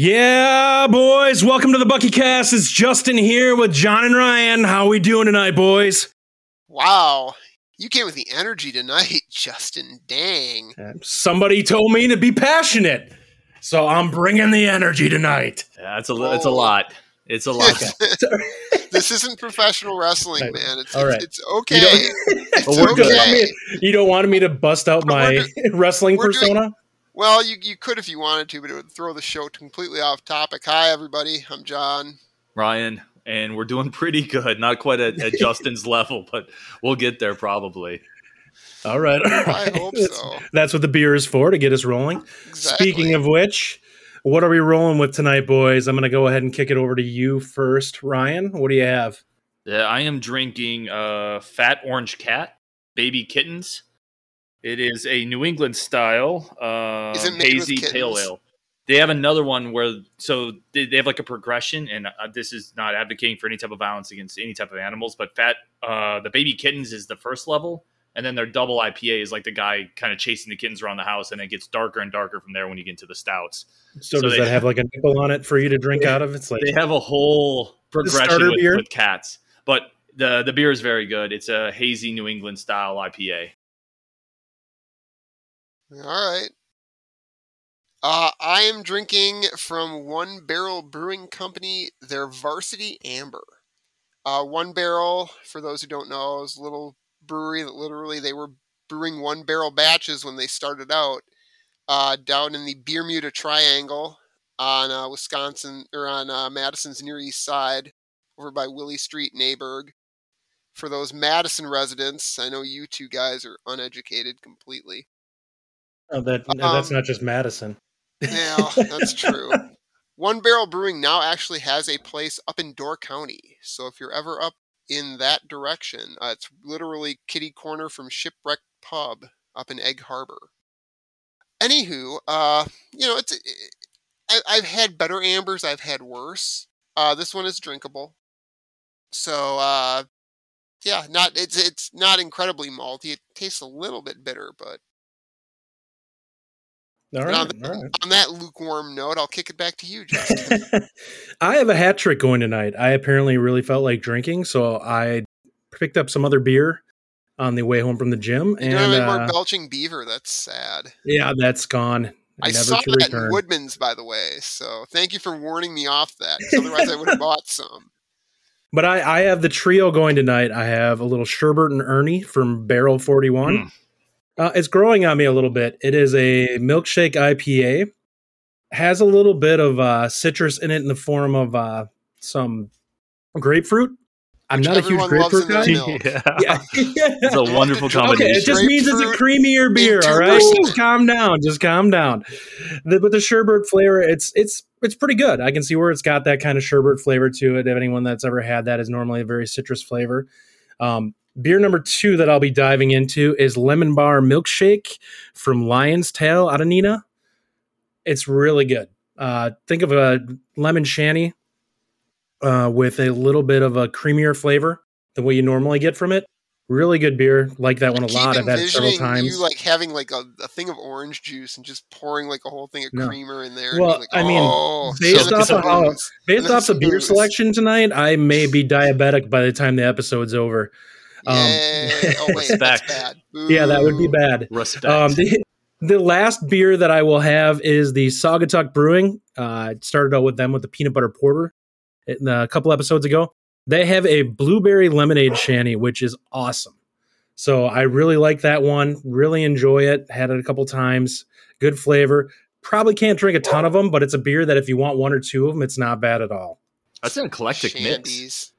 Yeah, boys, welcome to the Bucky Cast. It's Justin here with John and Ryan. How we doing tonight, boys? Wow. You came with the energy tonight, Justin. Dang. Uh, somebody told me to be passionate, so I'm bringing the energy tonight. Yeah, it's a it's a oh. lot. It's a lot. this isn't professional wrestling, man. It's, All right. it's, it's okay. You don't, It's Well, we're good. okay. you don't want me to bust out We're my do- wrestling we're doing- persona? Well, you, you could if you wanted to, but it would throw the show completely off topic. Hi, everybody. I'm John. Ryan, and we're doing pretty good. Not quite at, at Justin's level, but we'll get there probably. All right. all I hope That's- so. That's what the beer is for to get us rolling. Exactly. Speaking of which, what are we rolling with tonight, boys? I'm going to go ahead and kick it over to you first, Ryan. What do you have? Yeah, I am drinking uh, Fat Orange Cat Baby Kittens. It is a New England style uh, Is it made with hazy pale ale. They have another one where so they, they have like a progression, and uh, this is not advocating for any type of violence against any type of animals, but fat uh, the baby kittens is the first level, and then their double IPA is like the guy kind of chasing the kittens around the house, and it gets darker and darker from there when you get into the stouts. So, So does they- that have like a nipple on it for you to drink out of? It's like They have a whole progression with, beer? with cats, but the the beer is very good. It's a hazy New England style IPA. All right. Uh, I am drinking from One Barrel Brewing Company, their Varsity Amber. Uh, one Barrel, for those who don't know, is a little brewery that literally they were brewing one barrel batches when they started out uh, down in the Bermuda Triangle on uh, Wisconsin or on uh, Madison's Near East Side, over by Willy Street, Neighborg. For those Madison residents, I know you two guys are uneducated completely. Oh, that that's um, not just Madison. Yeah, that's true. One Barrel Brewing now actually has a place up in Door County. So if you're ever up in that direction, uh, it's literally kitty corner from Shipwreck Pub up in Egg Harbor. Anywho, uh, you know, it's I, I've had better ambers, I've had worse. Uh, this one is drinkable. So uh, yeah, not it's it's not incredibly malty. It tastes a little bit bitter, but All and right, on, all right. on that lukewarm note, I'll kick it back to you, Justin. I have a hat trick going tonight. I apparently really felt like drinking, so I picked up some other beer on the way home from the gym, You and don't have any more uh, belching beaver. That's sad. yeah, that's gone. I never saw to that in. Woodman's, by the way. So thank you for warning me off that. otherwise, I would have bought some. But I, I have the trio going tonight. I have a little Sherbert and Ernie from Barrel 41. Mm. Uh, it's growing on me a little bit. It is a milkshake IPA. Has a little bit of uh, citrus in it in the form of uh, some grapefruit. I'm Which not a huge grapefruit guy. yeah. Yeah. It's a wonderful Okay, Okay, combination. it just means it's a creamier beer. All right, just calm down. Just calm down. The, but the sherbet flavor, it's it's it's pretty good. I can see where it's got that kind of sherbet flavor to it. If anyone that's ever had that is normally a very citrus flavor. Um, beer number two that I'll be diving into is Lemon Bar Milkshake from Lion's Tail out of Neenah. It's really good. Uh, think of a lemon shandy uh, with a little bit of a creamier flavor than what you normally get from it. Really good beer. Like that one a lot. I've had it several times. You like having like a, a thing of orange juice and just pouring like a whole thing of No. creamer in there. Well, like, I mean, oh, based off of how- Based off the beer selection tonight, I may be diabetic by the time the episode's over. Um, Yay. oh wait, that's Respect. bad. Yeah, that would be bad. Respect. Um, the, the last beer that I will have is the Saugatuck Brewing. Uh, I started out with them with the peanut butter porter it- a couple episodes ago. They have a blueberry lemonade shandy, which is awesome. So I really like that one. Really enjoy it. Had it a couple times. Good flavor. Probably can't drink a ton of them, but it's a beer that if you want one or two of them, it's not bad at all. That's an eclectic mix.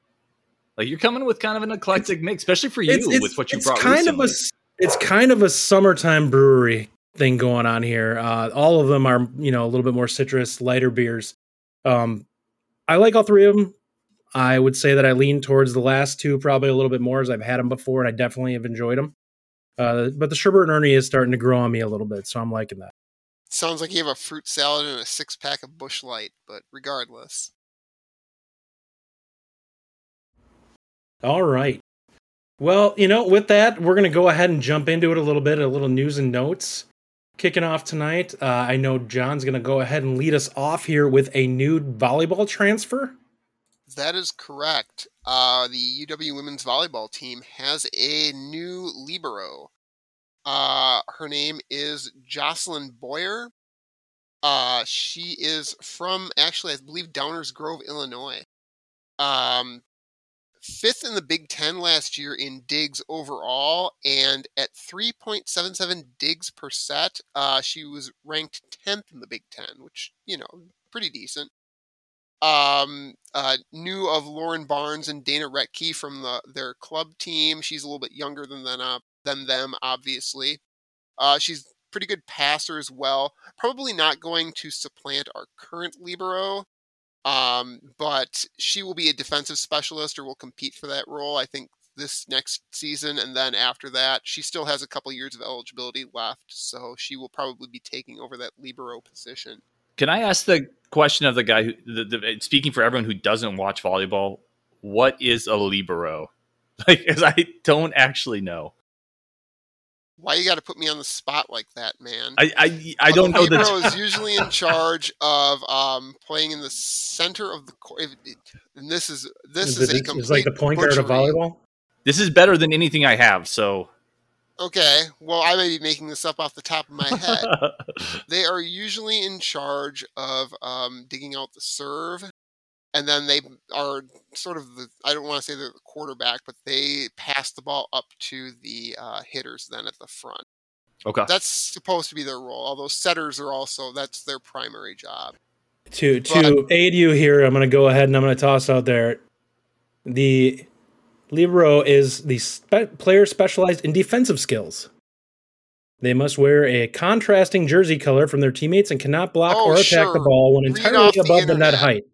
Shandies. Like you're coming with kind of an eclectic mix, especially for you it's, it's, with what you it's brought kind recently. of a, it's kind of a summertime brewery thing going on here. Uh, all of them are you know a little bit more citrus, lighter beers. Um, I like all three of them. I would say that I lean towards the last two probably a little bit more as I've had them before and I definitely have enjoyed them. Uh, but the Sherbert and Ernie is starting to grow on me a little bit, so I'm liking that. Sounds like you have a fruit salad and a six pack of Busch Light, but regardless. All right. Well, you know, with that, we're going to go ahead and jump into it a little bit, a little news and notes. kicking off tonight. Uh, I know John's going to go ahead and lead us off here with a new volleyball transfer. That is correct. Uh, the UW women's volleyball team has a new libero. Uh, her name is Joslyn Boyer. Uh, she is from actually, I believe, Downers Grove, Illinois. Um, fifth in the Big Ten last year in digs overall, and at 3.77 digs per set, uh, she was ranked 10th in the Big Ten, which you know, pretty decent. Um, uh, knew of Lauren Barnes and Dana Rettke from the their club team. She's a little bit younger than them, uh, than them, obviously. Uh, she's pretty good passer as well. Probably not going to supplant our current libero, um, but she will be a defensive specialist or will compete for that role. I think this next season, and then after that, she still has a couple years of eligibility left, so she will probably be taking over that libero position. Can I ask the question of the guy who, the, the, speaking for everyone who doesn't watch volleyball, what is a libero? Like, as I don't actually know. Why you got to put me on the spot like that, man? I I, I don't know that. is usually in charge of um, playing in the center of the court. And this is this is, is a complete. It's like the point guard of volleyball. This is better than anything I have. So. Okay, well, I may be making this up off the top of my head. they are usually in charge of um, digging out the serve and then they are sort of the I don't want to say they're the quarterback, but they pass the ball up to the uh, hitters then at the front. Okay, that's supposed to be their role. Although setters are also that's their primary job. To to but, aid you here, I'm going to go ahead and I'm going to toss out there the libero is the spe- player specialized in defensive skills. They must wear a contrasting jersey color from their teammates and cannot block oh, or attack sure. the ball when entirely above the, the net height.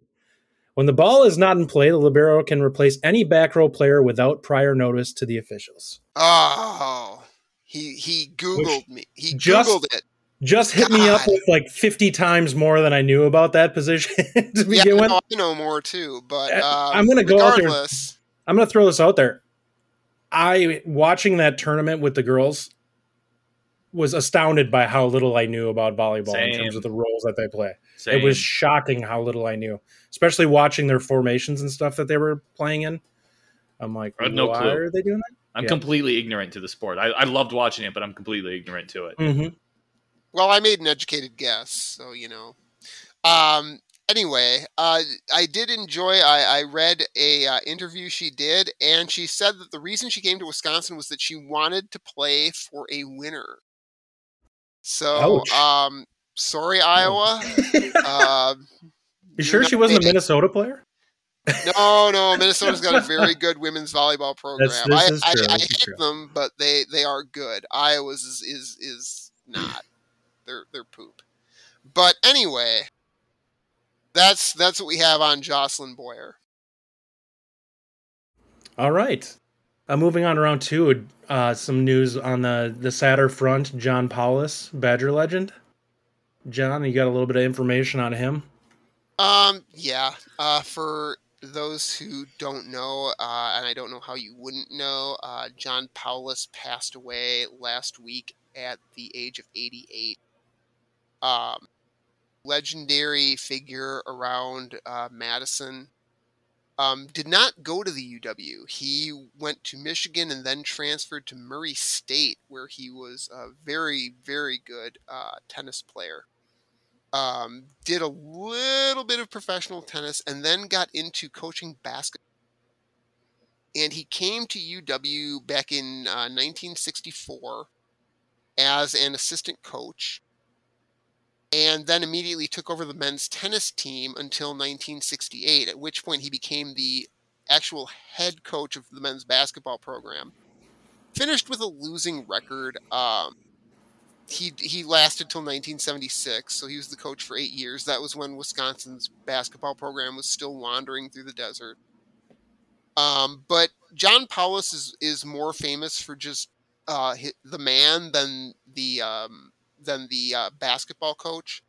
When the ball is not in play, the libero can replace any back row player without prior notice to the officials. Oh, he he googled Which me. He just, googled it. Just hit God. me up with like fifty times more than I knew about that position to begin yeah, with. No, I know more too, but uh, um, I'm going to go out there. I'm going to throw this out there. I watching that tournament with the girls was astounded by how little I knew about volleyball Same. in terms of the roles that they play. Same. It was shocking how little I knew, especially watching their formations and stuff that they were playing in. I'm like, no why clue. are they doing that? I'm yeah. completely ignorant to the sport. I, I, loved watching it, but I'm completely ignorant to it. Mm-hmm. Well, I made an educated guess, so you know. Um, anyway, uh, I did enjoy. I, I read a uh, interview she did, and she said that the reason she came to Wisconsin was that she wanted to play for a winner. So, Ouch. um, sorry, Iowa. uh, you sure she wasn't a Minnesota player? no, no. Minnesota's got a very good women's volleyball program. That's, I, I, I hate them, but they they are good. Iowa's is is, is not. They're they're poop. But anyway, that's that's what we have on Joslyn Boyer. All right. Uh, moving on to round two, uh, some news on the the sadder front. John Powless, Badger legend. John, you got a little bit of information on him? Um, yeah. Uh, for those who don't know, uh, and I don't know how you wouldn't know, uh, John Powless passed away last week at the age of 88. Um, legendary figure around uh, Madison. Um, did not go to the UW. He went to Michigan and then transferred to Murray State, where he was a very, very good uh, tennis player. Um, did a little bit of professional tennis and then got into coaching basketball. And he came to UW back in uh, 1964 as an assistant coach and then immediately took over the men's tennis team until 1968, at which point he became the actual head coach of the men's basketball program. Finished with a losing record. Um, he he lasted till 1976, so he was the coach for eight years. That was when Wisconsin's basketball program was still wandering through the desert. Um, but John Powless is is more famous for just uh, the man than the um, than the uh, basketball coach.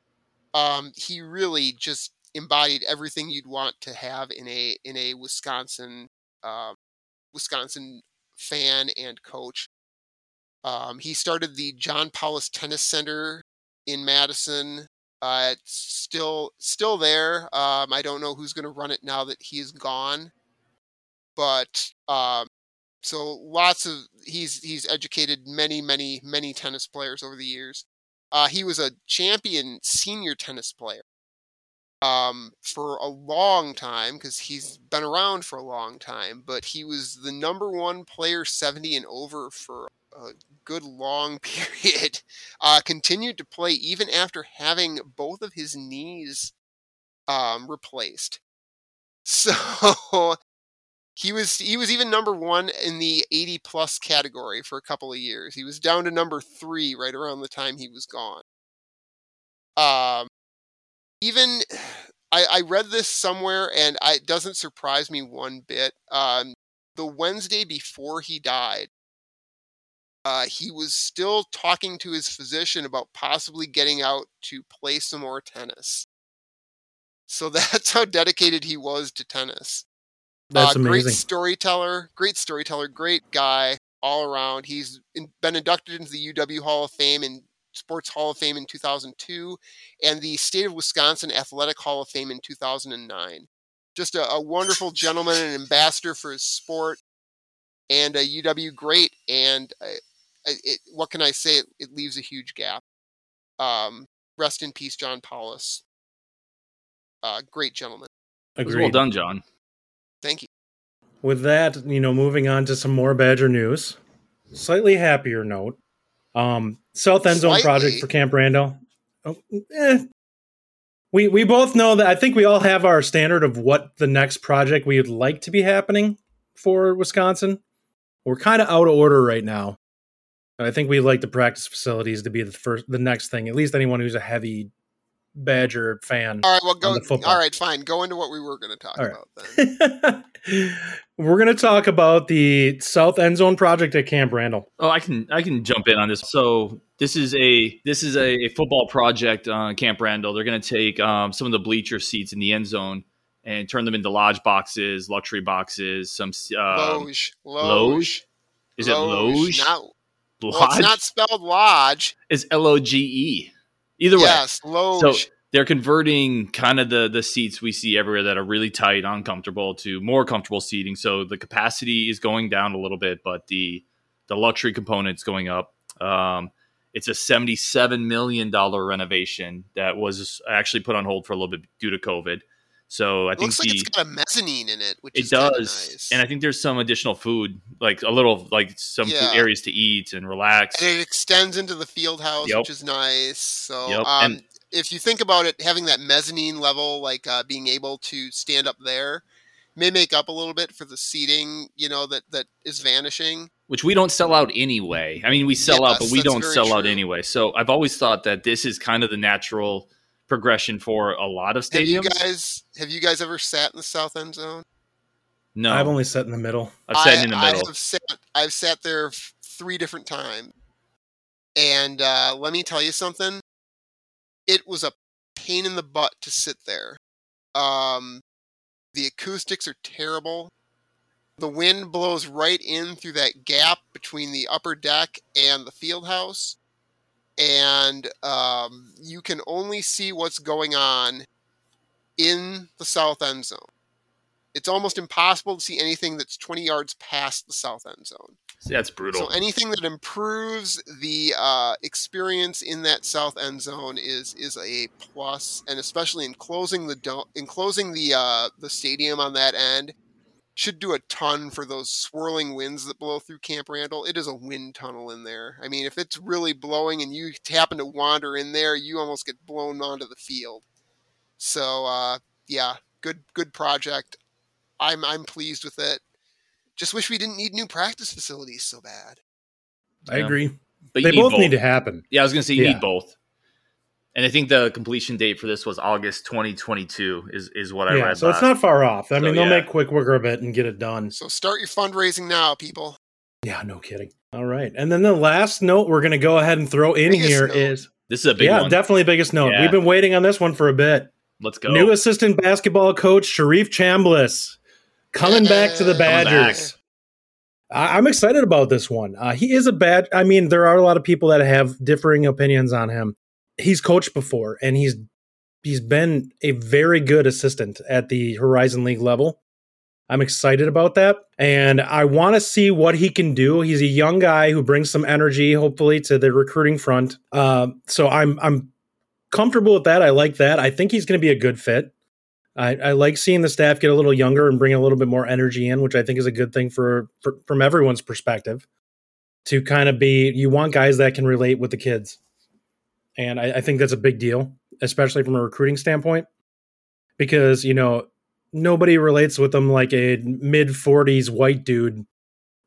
Um, he really just embodied everything you'd want to have in a in a Wisconsin um, Wisconsin fan and coach. Um, he started the John Powless Tennis Center in Madison. Uh, it's still still there. Um, I don't know who's going to run it now that he's gone, but um, so lots of he's he's educated many many many tennis players over the years. Uh, he was a champion senior tennis player um, for a long time because he's been around for a long time, but he was the number one player 70 and over for a good long period. Uh, continued to play even after having both of his knees um, replaced. So he was he was even number one in the 80 plus category for a couple of years. He was down to number three right around the time he was gone. Um, even I, I read this somewhere, and I, it doesn't surprise me one bit. Um, the Wednesday before he died, uh, he was still talking to his physician about possibly getting out to play some more tennis. So that's how dedicated he was to tennis. That's uh, amazing. Great storyteller, great storyteller, great guy all around. He's in, been inducted into the UW Hall of Fame and Sports Hall of Fame in 2002 and the State of Wisconsin Athletic Hall of Fame in 2009. Just a, a wonderful gentleman and ambassador for his sport and a UW great. And uh, it, what can I say? It, it, leaves a huge gap. Um, rest in peace, John Powless. Uh, great gentleman. Agreed. Well done, John. Thank you. With that, you know, moving on to some more Badger news. Slightly happier note. Um, South End Zone project for Camp Randall. Oh, eh. We we both know that I think we all have our standard of what the next project we would like to be happening for Wisconsin. We're kind of out of order right now. I think we'd like the practice facilities to be the first, the next thing. At least anyone who's a heavy Badger fan. All right, well, go. the. All right, fine. Go into what we were going to talk All right. about then. We're going to talk about the South End Zone project at Camp Randall. Oh, I can I can jump in on this. So this is a this is a, a football project on Camp Randall. They're going to take um, some of the bleacher seats in the end zone and turn them into lodge boxes, luxury boxes. Some uh, Loge. Loge? Loge. is it Loge? Not, Lodge well, it's not spelled lodge. is L O G E. Either way, Yes. So they're converting kind of the the seats we see everywhere that are really tight, uncomfortable to more comfortable seating. So the capacity is going down a little bit, but the the luxury component's going up. Um, it's a seventy seven million dollar renovation that was actually put on hold for a little bit due to COVID. So I it think looks like the it's got a mezzanine in it, which it does, nice. and I think there's some additional food, like a little, like some Yeah. areas to eat and relax. and it extends into the field house, Yep. which is nice. So, Yep, um, and- if you think about it, having that mezzanine level, like uh, being able to stand up there, may make up a little bit for the seating, you know, that that is vanishing. which we don't sell out anyway. I mean, we sell out, but we don't sell out anyway. So I've always thought that this is kind of the natural progression for a lot of stadiums. Have you stadiums. guys have you guys ever sat in the south end zone? no, I've only sat in the middle. I've sat I, in the I middle. have sat. I've sat there f- three different times, and uh, let me tell you something. It was a pain in the butt to sit there. Um, the acoustics are terrible. The wind blows right in through that gap between the upper deck and the field house, and um, you can only see what's going on in the south end zone it's almost impossible to see anything that's 20 yards past the south end zone. That's brutal. So anything that improves the uh, experience in that south end zone is is a plus, and especially in closing the do- in closing the uh, the stadium on that end should do a ton for those swirling winds that blow through Camp Randall. It is a wind tunnel in there. I mean, if it's really blowing and you happen to wander in there, you almost get blown onto the field. So uh, yeah, good good project. I'm I'm pleased with it. Just wish we didn't need new practice facilities so bad. I Yeah. agree. but They you both both. need to happen. Yeah, I was gonna say you Yeah. need both. And I think the completion date for this was August 2022. Is is what I yeah, read. so it's not far off. I So, mean, they'll yeah. make quick work of it and get it done. So start your fundraising now, people. Yeah, no kidding. All right, and then the last note we're going to go ahead and throw in Biggest here note. is This is a big yeah, one. definitely biggest note. Yeah. We've been waiting on this one for a bit. Let's go. New assistant basketball coach Sharif Chambliss coming back to the Yeah. Coming back. Badgers. I- I'm excited about this one. Uh, he is a bad. I mean, there are a lot of people that have differing opinions on him. He's coached before and he's he's been a very good assistant at the Horizon League level. I'm excited about that. And I want to see what he can do. He's a young guy who brings some energy, hopefully, to the recruiting front. Uh, so I'm I'm comfortable with that. I like that. I think he's going to be a good fit. I, I, like seeing the staff get a little younger and bring a little bit more energy in, which I think is a good thing for, for from everyone's perspective. To kind of be, you want guys that can relate with the kids, and I, I think that's a big deal, especially from a recruiting standpoint, because you know nobody relates with them like a mid 40s white dude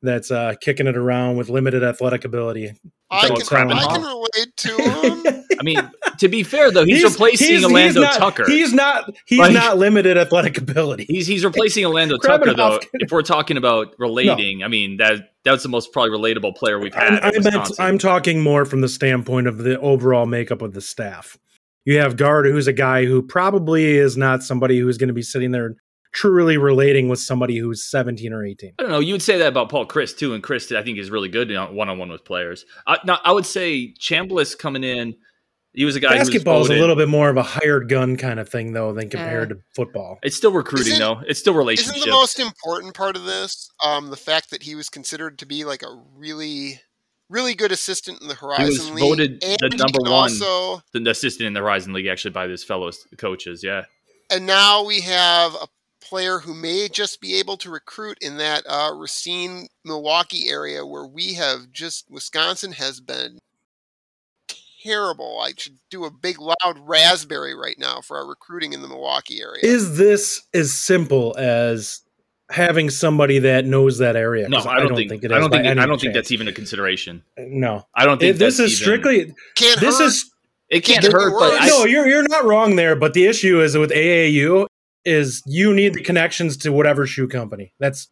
that's uh, kicking it around with limited athletic ability. I can, I can relate to him. I mean, to be fair though, he's, he's replacing he's, Alando he's not, Tucker. He's not. He's like, not limited athletic ability. He's he's replacing Alando Tucker though. If we're talking about relating, no. I mean that that's the most probably relatable player we've had. I, I meant, I'm talking more from the standpoint of the overall makeup of the staff. You have Gard, who's a guy who probably is not somebody who's going to be sitting there truly relating with somebody who's 17 or 18. I don't know. You would say that about Paul Chryst too, and Chryst I think is really good one on one with players. I, now, I would say Chambliss coming in. He was a guy. Basketball is a little bit more of a hired gun kind of thing, though, than compared uh, to football. It's still recruiting, though. It's still relationship. Isn't the most important part of this um, the fact that he was considered to be like a really, really good assistant in the Horizon he was League? Voted the number one, also, the assistant in the Horizon League, actually by his fellow coaches. Yeah. And now we have a player who may just be able to recruit in that uh, Racine, Milwaukee area where we have just Wisconsin has been terrible. I should do a big loud raspberry right now for our recruiting in the Milwaukee area. Is this as simple as having somebody that knows that area? No, I don't, I don't think, think, it is. I don't think I don't think that's even a consideration. No, I don't think it, this is even, strictly. Can't this hurt. is it can't hurt. But no, you're you're not wrong there. But the issue is with AAU is you need the connections to whatever shoe company. That's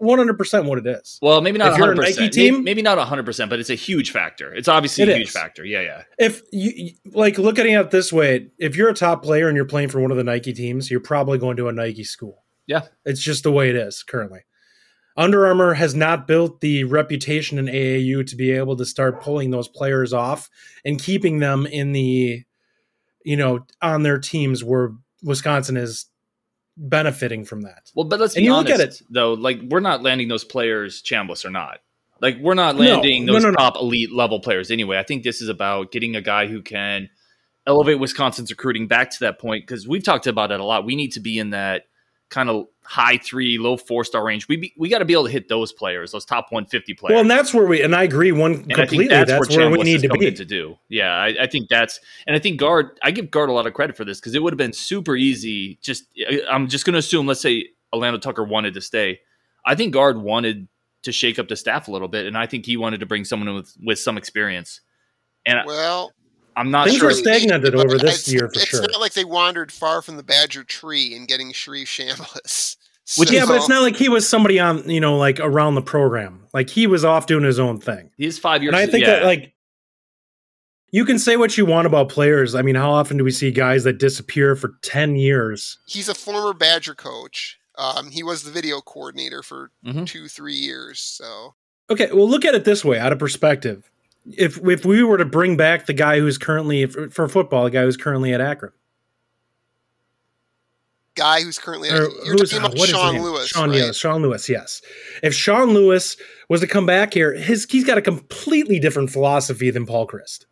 100% what it is. Well, maybe not if 100%. You're a Nike team, maybe, maybe, not 100%, but it's a huge factor. It's obviously it a huge is. factor. Yeah, yeah. If you like looking at it this way, if you're a top player and you're playing for one of the Nike teams, you're probably going to a Nike school. Yeah. It's just the way it is currently. Under Armour has not built the reputation in AAU to be able to start pulling those players off and keeping them in the you know on their teams where Wisconsin is benefiting from that. Well, but let's and be honest, it. though. Like we're not landing those players, Chambliss or not. Like we're not landing no, those no, no, top elite level players anyway. I think this is about getting a guy who can elevate Wisconsin's recruiting back to that point because we've talked about it a lot. We need to be in that kind of high three, low four star range. We be, we got to be able to hit those players, those top one fifty players. Well, and that's where we and I agree one and completely. That's, that's, where, where we need to be to do. Yeah, I, I, think that's and I think Gard. I give Gard a lot of credit for this because it would have been super easy. Just I'm just going to assume. Let's say Alando Tucker wanted to stay. I think Gard wanted to shake up the staff a little bit, and I think he wanted to bring someone with with some experience. And well, I'm not Things sure. Things are stagnated over this year for it's sure. It's not like they wandered far from the Badger tree and getting Sharif Chambliss. So, yeah, but it's not like he was somebody on, you know, like around the program. Like he was off doing his own thing. He's five years. And I think yeah. that like you can say what you want about players. I mean, how often do we see guys that disappear for ten years? He's a former Badger coach. Um, he was the video coordinator for mm-hmm. two, three years. So okay, well, look at it this way, out of perspective. If if we were to bring back the guy who's currently for, for football, the guy who's currently at Akron, guy who's currently or, you're who's, talking about Sean Lewis. Sean, right? yes, Sean Lewis, yes. If Sean Lewis was to come back here, his he's got a completely different philosophy than Paul Chryst.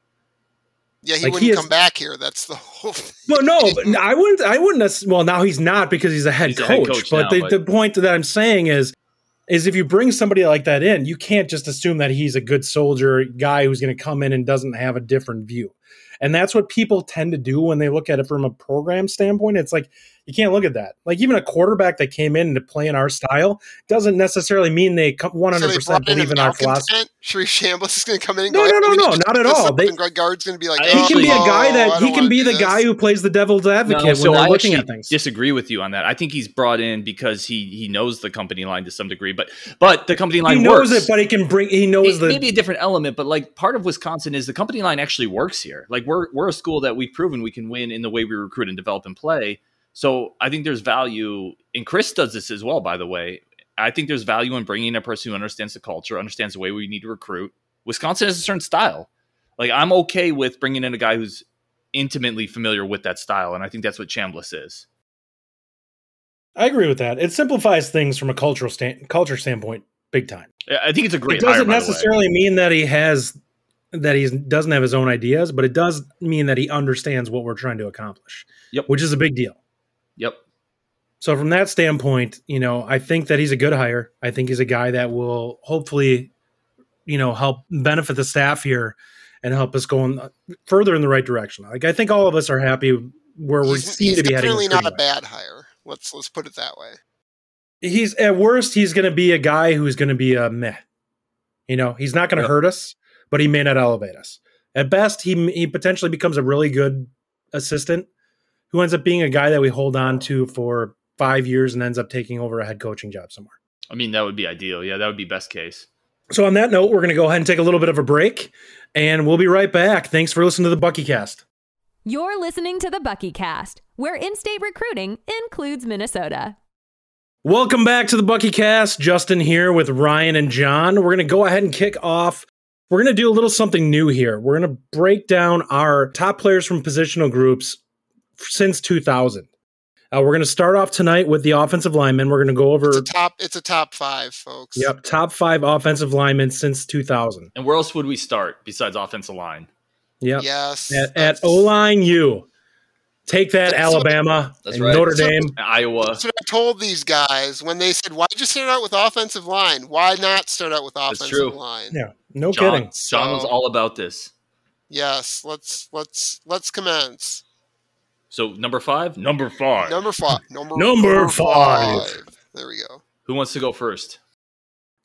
Yeah, he like wouldn't he come back here. That's the whole. Thing. Well, no, I wouldn't. I wouldn't. Well, now he's not because he's a head he's coach. A head coach but, now, the, but the point that I'm saying is, is if you bring somebody like that in, you can't just assume that he's a good soldier guy who's going to come in and doesn't have a different view. And that's what people tend to do when they look at it from a program standpoint. It's like you can't look at that. Like even a quarterback that came in to play in our style doesn't necessarily mean they 100% believe in our philosophy. Sharif Chambliss is going to come in. And no, no, no, no, not at all. They, Greg Gard's going to be like, he can be a guy oh, that he can be the guy who plays the devil's advocate no, so when they're I looking at things. Disagree with you on that. I think he's brought in because he he knows the company line to some degree, but but the company line he knows works. it, but he can bring he knows it, the maybe a different element. But like part of Wisconsin is the company line actually works here. Like we're we're a school that we've proven we can win in the way we recruit and develop and play so I think there's value, and Chryst does this as well, by the way. I think there's value in bringing a person who understands the culture, understands the way we need to recruit. Wisconsin has a certain style. Like I'm okay with bringing in a guy who's intimately familiar with that style, and I think that's what Chambliss is. I agree with that. It simplifies things from a cultural stand, culture standpoint, big time. I think it's a great. It doesn't hire, necessarily mean that he has that he doesn't have his own ideas, but it does mean that he understands what we're trying to accomplish. Yep, which is a big deal. Yep. So from that standpoint, you know, I think that he's a good hire. I think he's a guy that will hopefully, you know, help benefit the staff here and help us go in, further in the right direction. Like I think all of us are happy where we seem to be heading. He's definitely not a bad hire. Let's let's put it that way. He's at worst, he's going to be a guy who's going to be a meh. You know, he's not going to yep. hurt us, but he may not elevate us. At best, he he potentially becomes a really good assistant who ends up being a guy that we hold on to for five years and ends up taking over a head coaching job somewhere. I mean, that would be ideal. Yeah, that would be best case. So on that note, we're going to go ahead and take a little bit of a break, and we'll be right back. Thanks for listening to the BuckyCast. You're listening to the BuckyCast, where in-state recruiting includes Minnesota. Welcome back to the BuckyCast. Justin here with Ryan and John. We're going to go ahead and kick off. We're going to do a little something new here. We're going to break down our top players from positional groups since 2000. Uh, we're going to start off tonight with the offensive linemen. We're going to go over it's a top. It's a top five, folks. Yep, top five offensive linemen since 2000. And where else would we start besides offensive line? Yep. Yes. At, at O line, you take that, that's Alabama, what, that's right. Notre Dame, Iowa. That's what I told these guys when they said, "Why'd you start out with offensive line? Why not start out with offensive line?" Yeah, no John, kidding. John was all about this. Yes, let's let's let's commence. So number five, number five, number five, number, number five. five. There we go. Who wants to go first?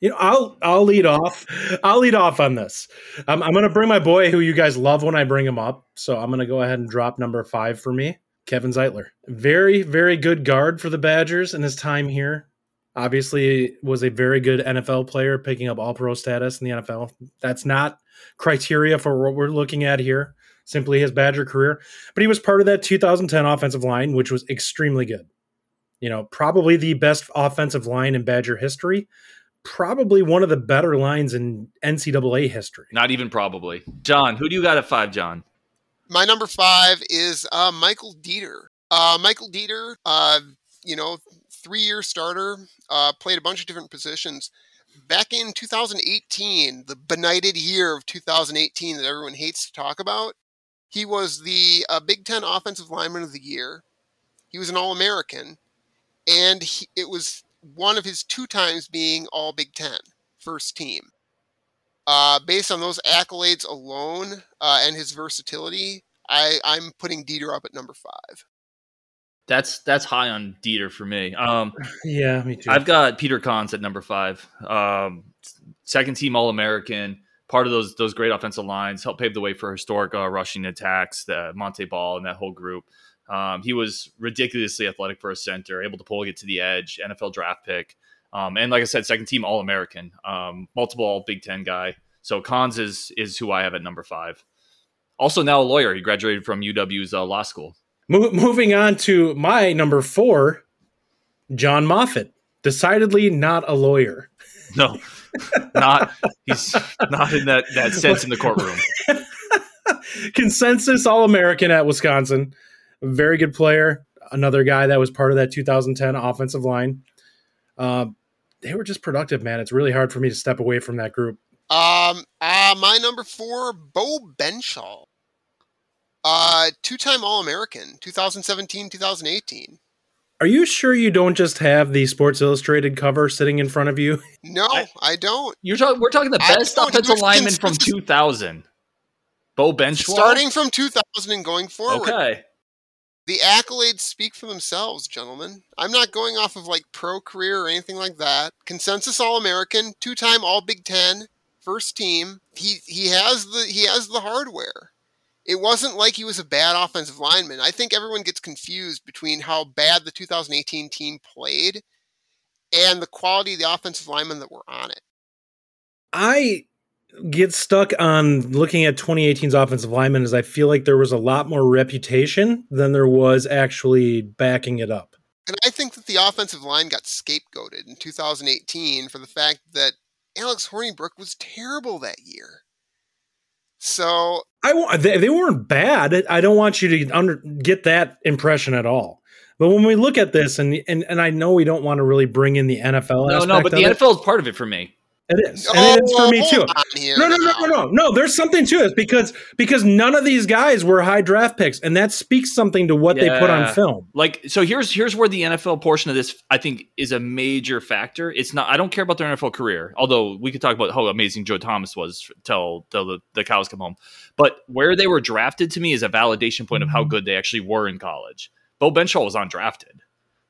You know, I'll I'll lead off. I'll lead off on this. I'm I'm going to bring my boy, who you guys love when I bring him up. So I'm going to go ahead and drop number five for me, Kevin Zeitler. Very very good guard for the Badgers in his time here. Obviously, was a very good NFL player, picking up All Pro status in the NFL. That's not criteria for what we're looking at here simply his Badger career. But he was part of that 2010 offensive line, which was extremely good. You know, probably the best offensive line in Badger history. Probably one of the better lines in NCAA history. Not even probably. John, who do you got at five, John? My number five is uh, Michael Deiter. Uh, Michael Deiter, uh, you know, three year starter, uh, played a bunch of different positions. Back in 2018, the benighted year of 2018 that everyone hates to talk about, he was the uh, Big Ten Offensive Lineman of the Year. He was an All American, and he, it was one of his two times being All Big Ten, first team. Uh, based on those accolades alone uh, and his versatility, I, I'm putting Deiter up at number five. That's that's high on Deiter for me. Um, yeah, me too. I've got Peter Konz at number five. Um, second team All American part of those those great offensive lines, helped pave the way for historic uh, rushing attacks, the Montee Ball and that whole group. Um, he was ridiculously athletic for a center, able to pull it to the edge, NFL draft pick, um, and like I said, second team All American, um, multiple All Big Ten guy. So Konz is is who I have at number five. Also now a lawyer. He graduated from UW's uh, law school. Mo- moving on to my number four, John Moffitt. Decidedly not a lawyer. No, not he's not in that that sense in the courtroom. Consensus All American at Wisconsin, very good player. Another guy that was part of that 2010 offensive line. Uh, they were just productive, man. It's really hard for me to step away from that group. Um, uh, my number four, Beau Benzschawel. Uh, two-time All-American, 2017, 2018. Are you sure you don't just have the Sports Illustrated cover sitting in front of you? No, I, I don't. You're talking. We're talking the best offensive lineman from 2000. Beau Benzschawel. Starting from 2000 and going forward. Okay. The accolades speak for themselves, gentlemen. I'm not going off of like pro career or anything like that. Consensus All American, two time All Big Ten, first team. He he has the he has the hardware it wasn't like he was a bad offensive lineman. I think everyone gets confused between how bad the 2018 team played and the quality of the offensive linemen that were on it. I get stuck on looking at 2018's offensive linemen as I feel like there was a lot more reputation than there was actually backing it up. And I think that the offensive line got scapegoated in 2018 for the fact that Alex Hornibrook was terrible that year. So I wa- they, they weren't bad. I don't want you to under, get that impression at all. But when we look at this, and and, and I know we don't want to really bring in the NFL. No, aspect no, but the it. NFL is part of it for me. It is, and it is for me too. No, no, no, no, no, no. There's something to it because because none of these guys were high draft picks, and that speaks something to what they put on film. Like, so here's here's where the NFL portion of this I think is a major factor. It's not. I don't care about their NFL career, although we could talk about how amazing Joe Thomas was till till the, the cows come home. But where they were drafted to me is a validation point of how mm-hmm. good they actually were in college. Beau Benzschawel was undrafted.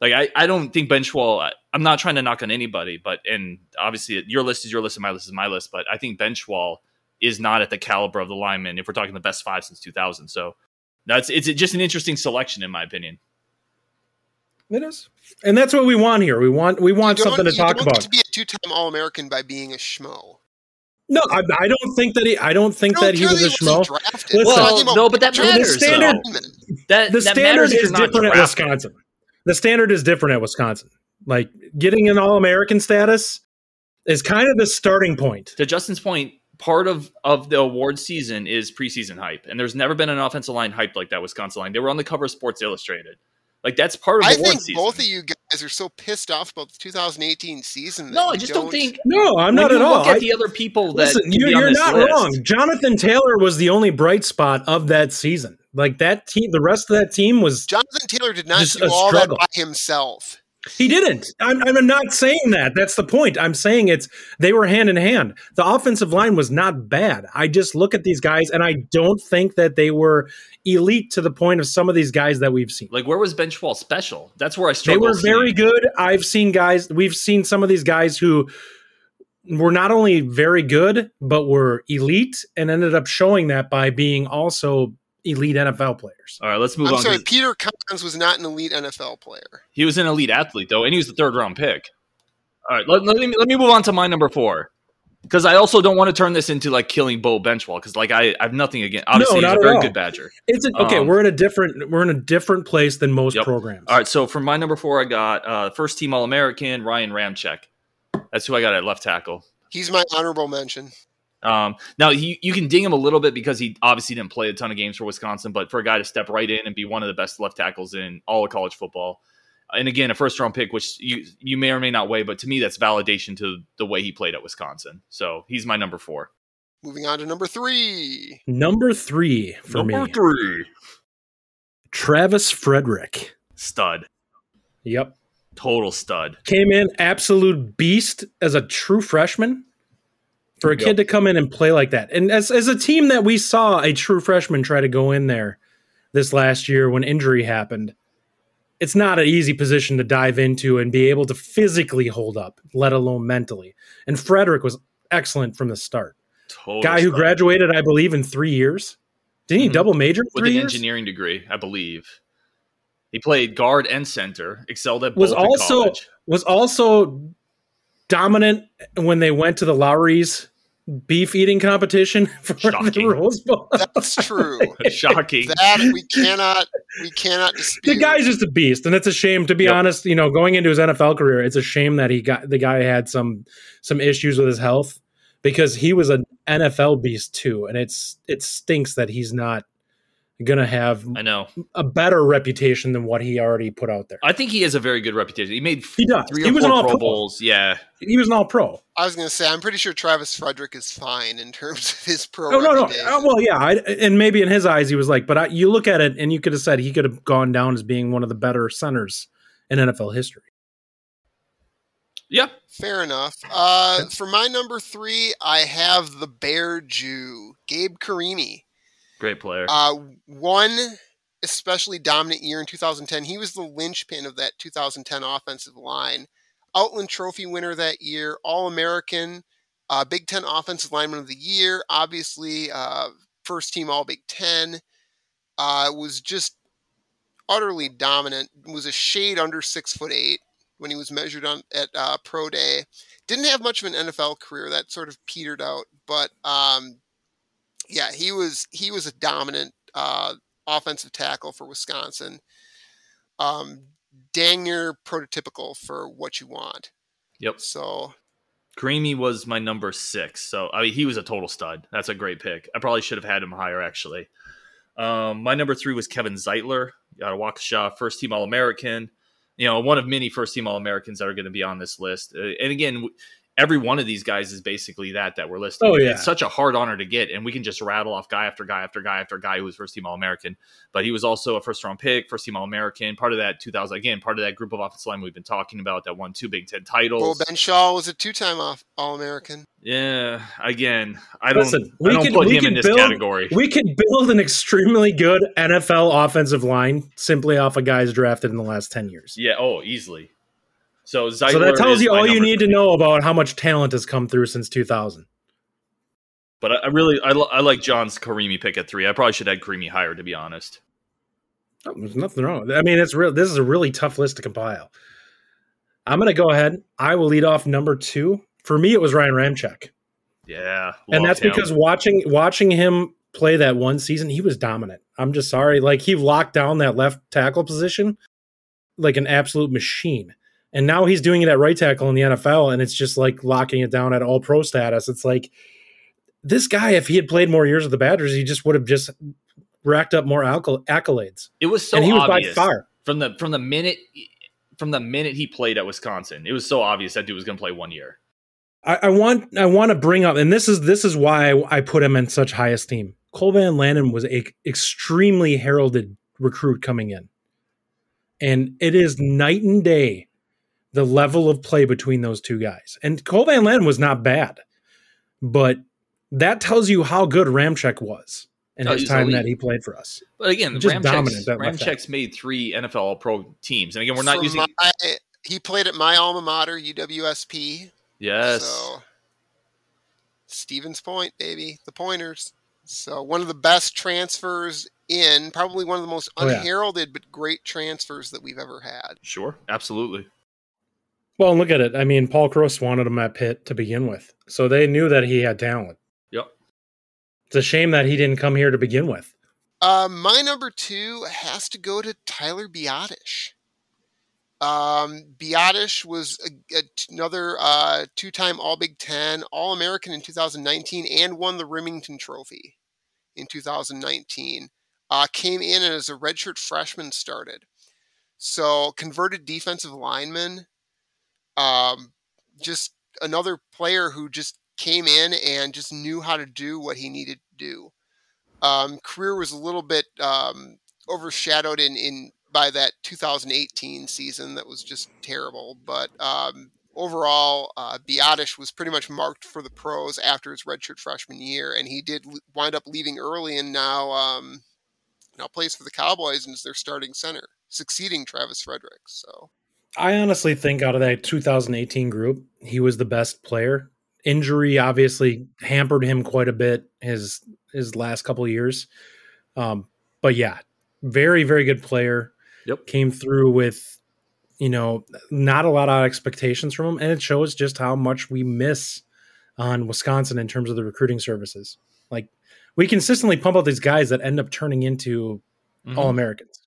Like I, I don't think Benzschawel. I- I'm not trying to knock on anybody, but and obviously your list is your list and my list is my list. But I think Benzschawel is not at the caliber of the lineman if we're talking the best five since 2000. So that's it's just an interesting selection in my opinion. It is, and that's what we want here. We want we want You don't- something to talk about. To be a two-time All-American by being a schmo. No, I, I don't think that he. I don't think don't that he was a he schmo. Listen- Well, no, but that matters, The standard- though. That The that standard is you're different at. Wisconsin. The standard is different at Wisconsin. Like getting an All American status is kind of the starting point. To Justin's point, part of of the award season is preseason hype, and there's never been an offensive line hyped like that Wisconsin line. They were on the cover of Sports Illustrated. Like that's part of I award think season. both of you guys are so pissed off about the 2018 season. that no, I just don't, think. No, I'm not you at all. Look at I- the other people that Listen, you, you're not list. wrong. Jonathan Taylor was the only bright spot of that season. Like that team, the rest of that team was. Jonathan Taylor did not do all struggle. that by himself. He didn't. I'm, I'm not saying that. That's the point. I'm saying it's they were hand in hand. The offensive line was not bad. I just look at these guys and I don't think that they were elite to the point of some of these guys that we've seen. Like where was Benzschawel special? That's where I struggled. They struggle. were very good. I've seen guys, we've seen some of these guys who were not only very good, but were elite and ended up showing that by being also elite NFL players. All right, let's move I'm on. sorry, 'cause Peter Collins was not an elite NFL player. He was an elite athlete though, and he was the third round pick. All right, let, let me let me move on to my number four because I also don't want to turn this into like killing Beau Benzschawel because like I, I have nothing against. Obviously, not he's at a very all. good Badger. It's a, okay. Um, we're in a different we're in a different place than most Yep. programs. All right, so for my number four, I got uh, first team All American Ryan Ramczyk. That's who I got at left tackle. He's my honorable mention. Um, now you, you can ding him a little bit because he obviously didn't play a ton of games for Wisconsin, but for a guy to step right in and be one of the best left tackles in all of college football, and again a first round pick, which you you may or may not weigh, but to me that's validation to the way he played at Wisconsin. So he's my number four. Moving on to number three. Number three for me. number three, Travis Frederick. stud, Yep, total stud. came in absolute beast as a true freshman. For a Yep. kid to come in and play like that, and as as a team that we saw a true freshman try to go in there this last year when injury happened, it's not an easy position to dive into and be able to physically hold up, let alone mentally. And Frederick was excellent from the start. Total Guy who graduated, I believe, in three years. Didn't he Mhm. double major with an years? engineering degree, I believe. He played guard and center, excelled at Was also college. was also dominant when they went to the Lawry's beef eating competition for the rules Rose Bowl. That's true. Shocking. that we cannot we cannot dispute. the guy's just a beast, and it's a shame. To be Yep. honest, you know, going into his NFL career, it's a shame that he got the guy had some some issues with his health because he was an NFL beast too, and it's it stinks that he's not gonna have I know. a better reputation than what he already put out there. I think he has a very good reputation. He made He does. three He or was an four all Pro pro. Bowls. Yeah, He was an all pro. I was going to say I'm pretty sure Travis Frederick is fine in terms of his pro. Oh no, no. Uh, well, yeah, I, and maybe in his eyes he was like, but I, you look at it and you could have said he could have gone down as being one of the better centers in NFL history. yeah. Fair enough. Uh, for my number three, I have the Bear Jew, Gabe Carimi. Great player. Uh, one especially dominant year in 2010. He was the linchpin of that 2010 offensive line. Outland Trophy winner that year, All American, uh, Big Ten Offensive Lineman of the Year, obviously uh, first team All Big Ten. Uh, was just utterly dominant. Was a shade under six foot eight when he was measured on at uh, pro day. Didn't have much of an NFL career. That sort of petered out, but um, yeah, he was he was a dominant uh, offensive tackle for Wisconsin. Um, dang near prototypical for what you want. Yep. So Carimi was my number six. So I mean, he was a total stud. That's a great pick. I probably should have had him higher actually. Um, my number three was Kevin Zeitler, out of Waukesha, first team All American. You know, one of many first team All Americans that are going to be on this list. Uh, and again, every one of these guys is basically that that we're listing. Oh, yeah. It's such a hard honor to get, and we can just rattle off guy after guy after guy after guy who was first team All American. But he was also a first round pick, first team All American, part of that 2000 again, part of that group of offensive line we've been talking about that won two Big Ten Bo Ben Shaw was a two-time off All-American. Yeah, again, I don't, Listen, I don't put we him in this build, category. We can build an extremely good NFL offensive line simply off of guys drafted in the last ten years. yeah, oh, easily. So, Zeitler so that tells you all you need to know about how much talent has come through since 2000. But I, I really, I, I like John's Carimi pick at three. I probably should add Carimi higher, to be honest. Oh, there's nothing wrong. I mean, it's real. This is a really tough list to compile. I'm going to go ahead. I will lead off number two. For me, it was Ryan Ramczyk, Yeah, and that's him. because watching watching him play that one season, he was dominant. I'm just sorry, like he locked down that left tackle position like an absolute machine. And now he's doing it at right tackle in the NFL, and it's just like locking it down at all pro status. It's like this guy, if he had played more years with the Badgers, he just would have just racked up more accolades. accolades. it was so and he was by far from the from the minute from the minute he played at Wisconsin. It was so obvious that dude was going to play one year. I, I want I want to bring up, and this is this is why I, I put him in such high esteem. Cole Van Lanen was a extremely heralded recruit coming in, and it is night and day the level of play between those two guys. And Cole Van Lanen was not bad, but that tells you how good Ramczyk was in Oh, his time elite. that he played for us. But again, Just Ramczyk's, dominant Ramczyk's made three NFL Pro teams, and again, we're not From using. my- he played at my alma mater, UWSP. yes, So Stevens Point, baby, the Pointers. So one of the best transfers in, probably one of the most Oh, yeah. unheralded but great transfers that we've ever had. sure, absolutely. Well, look at it. I mean, Paul Chryst wanted him at Pitt to begin with, so they knew that he had talent. Yep. It's a shame that he didn't come here to begin with. Uh, my number two has to go to Tyler Biadasz. Um, Biadasz was a, a, another uh, two-time All Big Ten, All American in 2019, and won the Remington Trophy in 2019. Uh, came in as a redshirt freshman, started. So converted defensive lineman. Um, just another player who just came in and just knew how to do what he needed to do. Um, career was a little bit um, overshadowed in, in by that 2018 season that was just terrible. But um, overall, uh, Biadasz was pretty much marked for the pros after his redshirt freshman year, and he did wind up leaving early, and now um, now plays for the Cowboys and is their starting center, succeeding Travis Frederick. So I honestly think out of that 2018 group, he was the best player. Injury obviously hampered him quite a bit his his last couple of years. Um, but yeah, very very good player. Yep. Came through with you know not a lot of expectations from him, and it shows just how much we miss on Wisconsin in terms of the recruiting services. Like we consistently pump out these guys that end up turning into Mhm. all Americans.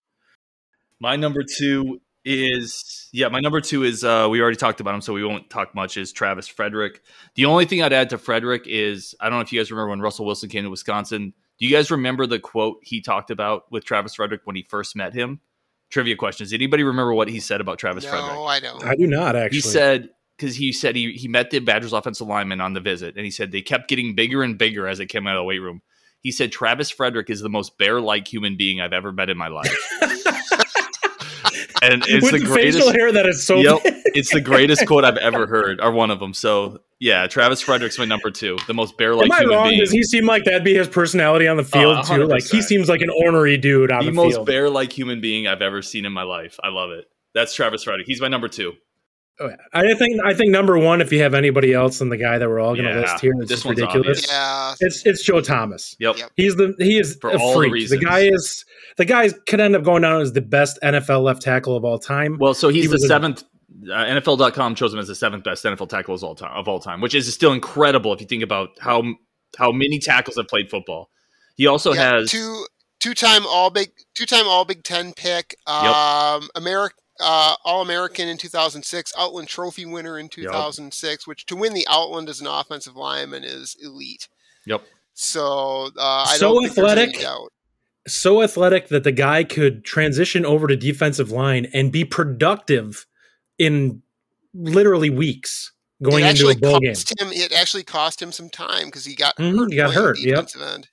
My number two is yeah, my number two is uh we already talked about him, so we won't talk much. Is Travis Frederick. The only thing I'd add to Frederick is I don't know if you guys remember when Russell Wilson came to Wisconsin. Do you guys remember the quote he talked about with Travis Frederick when he first met him? Trivia questions. Anybody remember what he said about Travis no, Frederick? No, I don't. I do not actually. He said because he said he he met the Badgers offensive lineman on the visit, and he said they kept getting bigger and bigger as they came out of the weight room. He said Travis Frederick is the most bear-like human being I've ever met in my life, and it's with the, the, greatest. facial hair that is so Yep, big. it's the greatest quote I've ever heard, or one of them. So yeah, Travis Frederick's my number two, the most bear-like Am I human wrong? being. Does he seem like that'd be his personality on the uh, field too? Like he seems like an ornery dude on the the, most bear-like human being I've ever seen in my life. I love it. That's Travis Frederick. He's my number two. Oh, yeah. I think I think number one, if you have anybody else than the guy that we're all going to Yeah, list here, it's this just one's ridiculous. Yeah, It's it's Joe Thomas. Yep. Yep. He's the he is For a all the freak. The, reasons. guy is the guy could end up going down as the best NFL left tackle of all time. Well, so he's He the was a- seventh. Uh, NFL.com chose him as the seventh best NFL tackle of all time, of all time, which is still incredible if you think about how how many tackles have played football. He also Yeah, has two two time all big two time all Big Ten pick. Um, American uh, All American in 2006, Outland Trophy winner in 2006, which to win the Outland as an offensive lineman is elite. Yep. So uh, I So don't think athletic. doubt. So athletic that the guy could transition over to defensive line and be productive in literally weeks going it into a actually bowl game. him. It actually cost him some time because he got Mhm, hurt. he got playing hurt, yep. end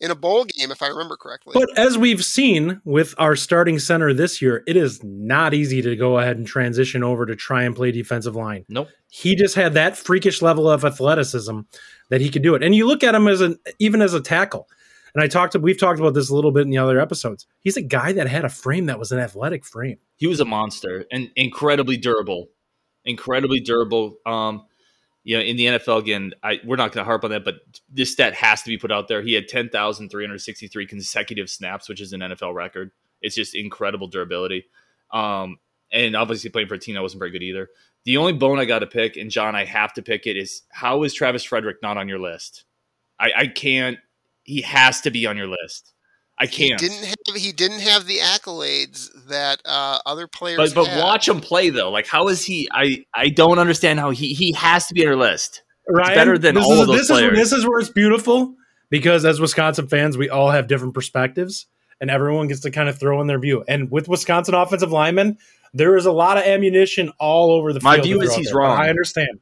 in a bowl game, if I remember correctly. But as we've seen with our starting center this year, it is not easy to go ahead and transition over to try and play defensive line. Nope. He just had that freakish level of athleticism that he could do it. And you look at him as an even as a tackle. And I talked we've talked about this a little bit in the other episodes. He's a guy that had a frame that was an athletic frame. He was a monster and incredibly durable, incredibly durable. Um, you know, in the NFL again, I we're not going to harp on that, but this stat has to be put out there. He had ten thousand three hundred sixty three consecutive snaps, which is an NFL record. It's just incredible durability. Um, and obviously playing for a team that wasn't very good either. The only bone I got to pick, and John, I have to pick it, is how is Travis Frederick not on your list? I, I can't. He has to be on your list. I can't. didn't have he didn't have the accolades that uh, other players. But but had. watch him play though. Like how is he? I I don't understand how he he has to be on your list. Ryan, better than this all is, of those this players. Is, this is where it's beautiful because as Wisconsin fans, we all have different perspectives and everyone gets to kind of throw in their view. And with Wisconsin offensive linemen, there is a lot of ammunition all over the My field. to view is he's there, wrong. I understand.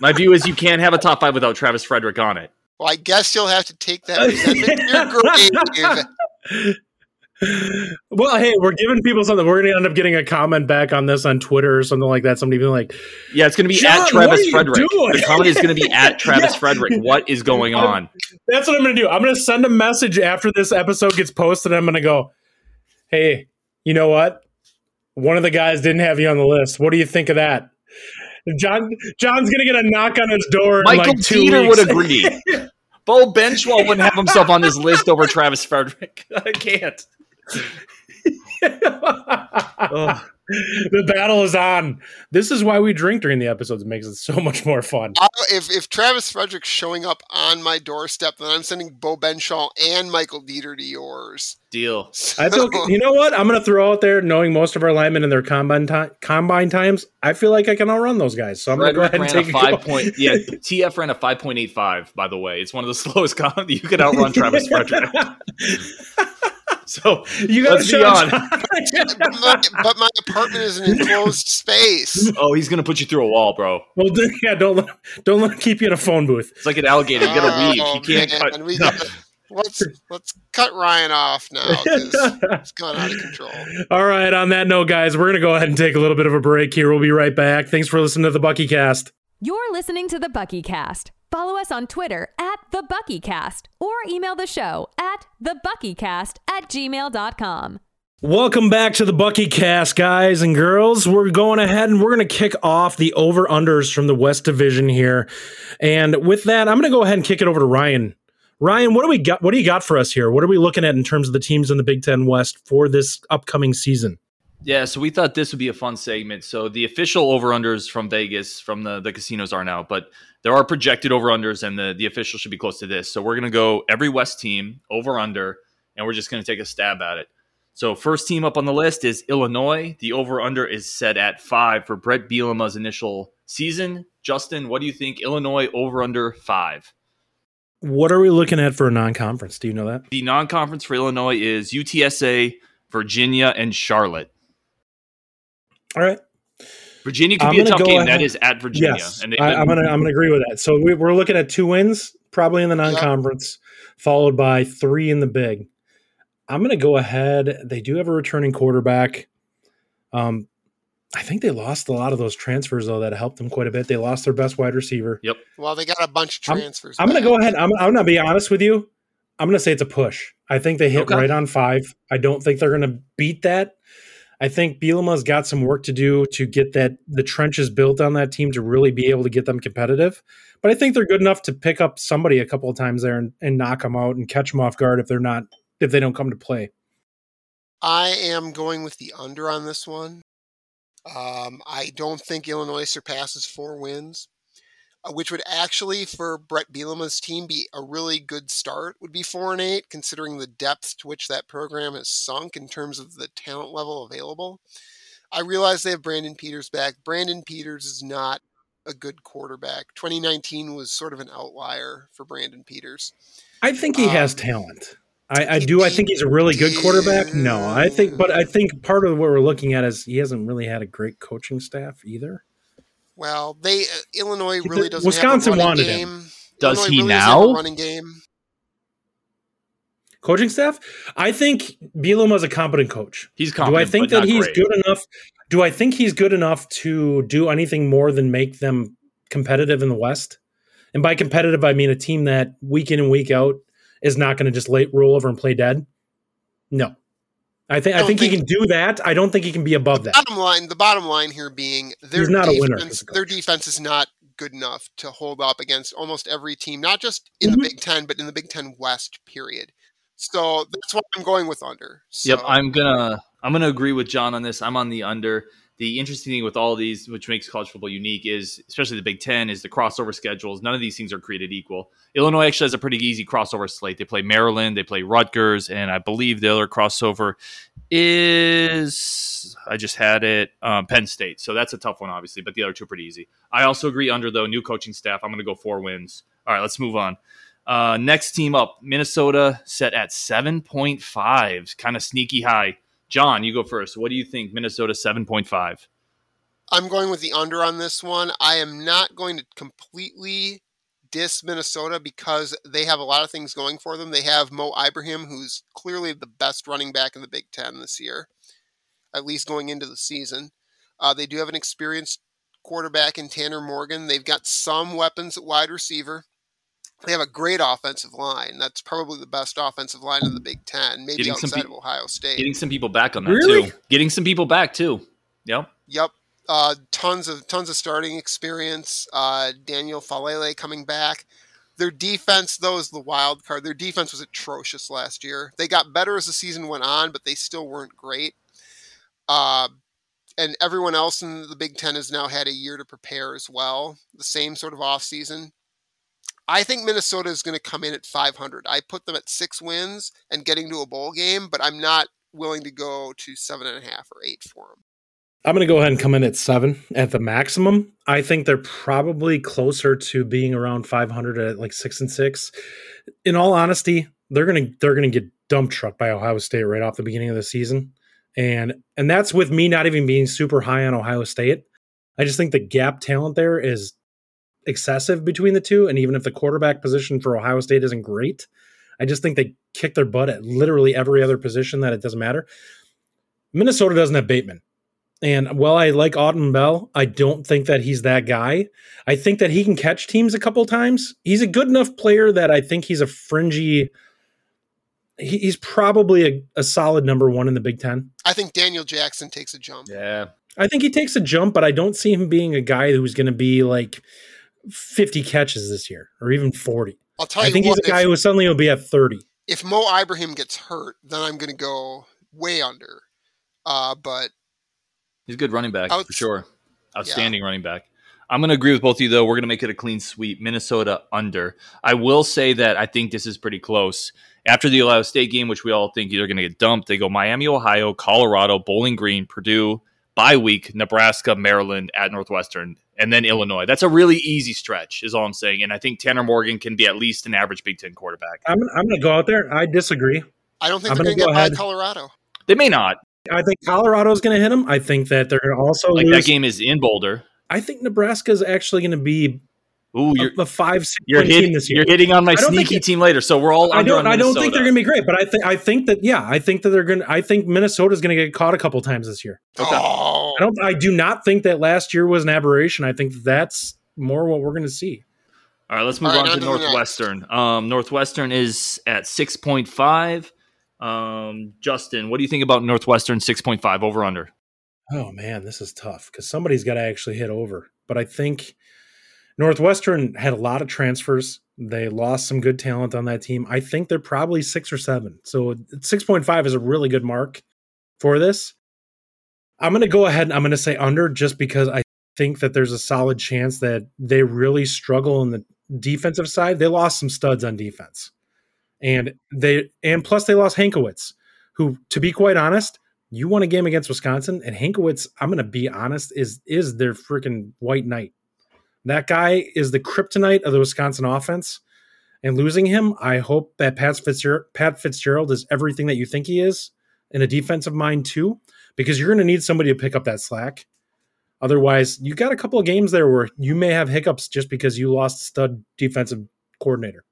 My view is you can't have a top five without Travis Frederick on it. Well, I guess you'll have to take that resentment your grave. well, hey, we're giving people something. We're going to end up getting a comment back on this on Twitter or something like that. Somebody being like, Yeah, it's going to be at Travis Frederick. doing? The comment is going to be at Travis Yeah. Frederick. What is going on? That's what I'm going to do. I'm going to send a message after this episode gets posted. I'm going to go, hey, you know what? One of the guys didn't have you on the list. What do you think of that? John John's going to get a knock on his door. in Michael like two Deiter weeks. would agree. Beau Benzschawel wouldn't have himself on this list over Travis Frederick. I can't. Ugh. the battle is on. This is why we drink during the episodes. It makes it so much more fun. I'll- if if Travis Frederick's showing up on my doorstep, then I'm sending Beau Benzschawel and Michael Deiter to yours. Deal. I feel you know what I'm going to throw out there, knowing most of our linemen and their combine ti- combine times. I feel like I can outrun those guys, so I'm going to go ahead and take a five point. Yeah, TF ran a five point eight five. By the way, it's one of the slowest. Com- you could outrun Travis Frederick. So You got to be on. but, my, but my apartment is an enclosed space. Oh, he's gonna put you through a wall, bro. well, d- yeah, don't let don't let him keep you in a phone booth. It's like an alligator. You gotta oh, weave. Oh, You can't man, cut. we gotta- let's let's cut Ryan off now. It's gone out of control. All right. On that note, guys, we're going to go ahead and take a little bit of a break here. We'll be right back. Thanks for listening to the Bucky Cast. You're listening to the Bucky Cast. Follow us on Twitter at the BuckyCast or email the show at thebuckycast at gmail.com. Welcome back to the Bucky Cast, guys and girls. We're going ahead and we're going to kick off the over unders from the West Division here. And with that, I'm going to go ahead and kick it over to Ryan. Ryan, what do we got? What do you got for us here? What are we looking at in terms of the teams in the Big Ten West for this upcoming season? Yeah, so we thought this would be a fun segment. So the official over unders from Vegas, from the, the casinos are now, but there are projected over unders, and the, the official should be close to this. So we're going to go every West team over under, and we're just going to take a stab at it. So first team up on the list is Illinois. The over under is set at five for Brett Bielema's initial season. Justin, what do you think? Illinois over under five. What are we looking at for a non conference? Do you know that? The non conference for Illinois is UTSA, Virginia, and Charlotte. All right. Virginia could I'm be a tough go game. ahead- That is at Virginia. Yes, and they've I, been- I'm gonna I'm gonna agree with that. So we, we're looking at two wins, probably in the non-conference, followed by three in the big. I'm gonna go ahead. They do have a returning quarterback. Um, I think they lost a lot of those transfers though that helped them quite a bit. They lost their best wide receiver. Yep. Well, they got a bunch of I'm- transfers. I'm gonna go ahead. I'm, I'm gonna be honest with you. I'm gonna say it's a push. I think they hit Okay. right on five. I don't think they're gonna beat that. I think Bielema's got some work to do to get that the trenches built on that team to really be able to get them competitive. But I think they're good enough to pick up somebody a couple of times there and, and knock them out and catch them off guard if they're not if they don't come to play. I am going with the under on this one. Um, I don't think Illinois surpasses four wins. Uh, which would actually for Brett Bielema's team be a really good start. Would be four and eight, considering the depth to which that program has sunk in terms of the talent level available. I realize they have Brandon Peters back. Brandon Peters is not a good quarterback. 2019 was sort of an outlier for Brandon Peters. I think he um, has talent. I, I do. I think he's a really good quarterback. No, I think, but I think part of what we're looking at is he hasn't really had a great coaching staff either. Well, they uh, Illinois really doesn't. Wisconsin wanted game. him. Does Illinois he really now? Running game. Coaching staff. I think Bielema's a competent coach. He's competent. Do I think that he's great. good enough? Do I think he's good enough to do anything more than make them competitive in the West? And by competitive, I mean a team that week in and week out is not going to just late roll over and play dead. No, I think I, I think, think, he can do that. I don't think he can be above that. Bottom line, the bottom line here being their not defense, a winner. Their defense is not good enough to hold up against almost every team, not just in mm-hmm. the Big Ten, but in the Big Ten West. Period. So that's what I'm going with under. So. Yep, I'm gonna I'm gonna agree with John on this. I'm on the under the interesting thing with all these, which makes college football unique, is especially the Big Ten, is the crossover schedules. None of these things are created equal. Illinois actually has a pretty easy crossover slate. They play Maryland, they play Rutgers, and I believe the other crossover is I just had it um, Penn State. So that's a tough one, obviously, but the other two are pretty easy. I also agree under though new coaching staff. I'm going to go four wins. All right, let's move on. Uh, next team up, Minnesota set at 7.5, kind of sneaky high. John, you go first. What do you think? Minnesota 7.5. I'm going with the under on this one. I am not going to completely diss Minnesota because they have a lot of things going for them. They have Mo Ibrahim, who's clearly the best running back in the Big Ten this year, at least going into the season. Uh, they do have an experienced quarterback in Tanner Morgan. They've got some weapons at wide receiver. They have a great offensive line. That's probably the best offensive line in the Big Ten, maybe getting outside pe- of Ohio State. Getting some people back on that really? too. Getting some people back too. Yep. Yep. Uh, tons of tons of starting experience. Uh, Daniel Faalele coming back. Their defense, though, is the wild card. Their defense was atrocious last year. They got better as the season went on, but they still weren't great. Uh, and everyone else in the Big Ten has now had a year to prepare as well. The same sort of off season. I think Minnesota is going to come in at 500. I put them at six wins and getting to a bowl game, but I'm not willing to go to seven and a half or eight for them. I'm going to go ahead and come in at seven at the maximum. I think they're probably closer to being around 500 at like six and six. In all honesty, they're going to they're going to get dump trucked by Ohio State right off the beginning of the season, and and that's with me not even being super high on Ohio State. I just think the gap talent there is excessive between the two. And even if the quarterback position for Ohio State isn't great, I just think they kick their butt at literally every other position that it doesn't matter. Minnesota doesn't have Bateman. And while I like Autman-Bell, I don't think that he's that guy. I think that he can catch teams a couple times. He's a good enough player that I think he's a fringy. He's probably a, a solid number one in the Big Ten. I think Daniel Jackson takes a jump. Yeah. I think he takes a jump, but I don't see him being a guy who's going to be like 50 catches this year or even 40. I'll tell you I think what, he's a guy if, who suddenly will be at 30. If Mo Ibrahim gets hurt, then I'm going to go way under. Uh, but he's a good running back for sure. Outstanding yeah. running back. I'm going to agree with both of you, though. We're going to make it a clean sweep. Minnesota under. I will say that I think this is pretty close. After the Ohio State game, which we all think either going to get dumped, they go Miami, Ohio, Colorado, Bowling Green, Purdue, bye week, Nebraska, Maryland at Northwestern and then Illinois. That's a really easy stretch, is all I'm saying. And I think Tanner Morgan can be at least an average Big Ten quarterback. I'm, I'm going to go out there. I disagree. I don't think I'm they're going to go get ahead. by Colorado. They may not. I think Colorado's going to hit them. I think that they're going to also like lose. that game is in Boulder. I think Nebraska is actually going to be Ooh, you're a, a five you're hitting, this year. You're hitting on my sneaky team later, so we're all. I don't. I don't think they're going to be great, but I think I think that yeah, I think that they're going. to I think Minnesota's going to get caught a couple times this year. Okay. Oh. I don't. I do not think that last year was an aberration. I think that's more what we're going to see. All right, let's move right, on to Northwestern. Um, Northwestern is at six point five. Um, Justin, what do you think about Northwestern six point five over under? Oh man, this is tough because somebody's got to actually hit over. But I think Northwestern had a lot of transfers. They lost some good talent on that team. I think they're probably six or seven. So 6.5 is a really good mark for this. I'm going to go ahead and I'm going to say under just because I think that there's a solid chance that they really struggle in the defensive side. They lost some studs on defense. And they and plus they lost Hankwitz, who, to be quite honest, you won a game against Wisconsin, and Hankwitz, I'm gonna be honest, is is their freaking white knight. That guy is the kryptonite of the Wisconsin offense. And losing him, I hope that Pat Fitzgerald, Pat Fitzgerald is everything that you think he is in a defensive mind too, because you're going to need somebody to pick up that slack. Otherwise, you got a couple of games there where you may have hiccups just because you lost stud defensive coordinator.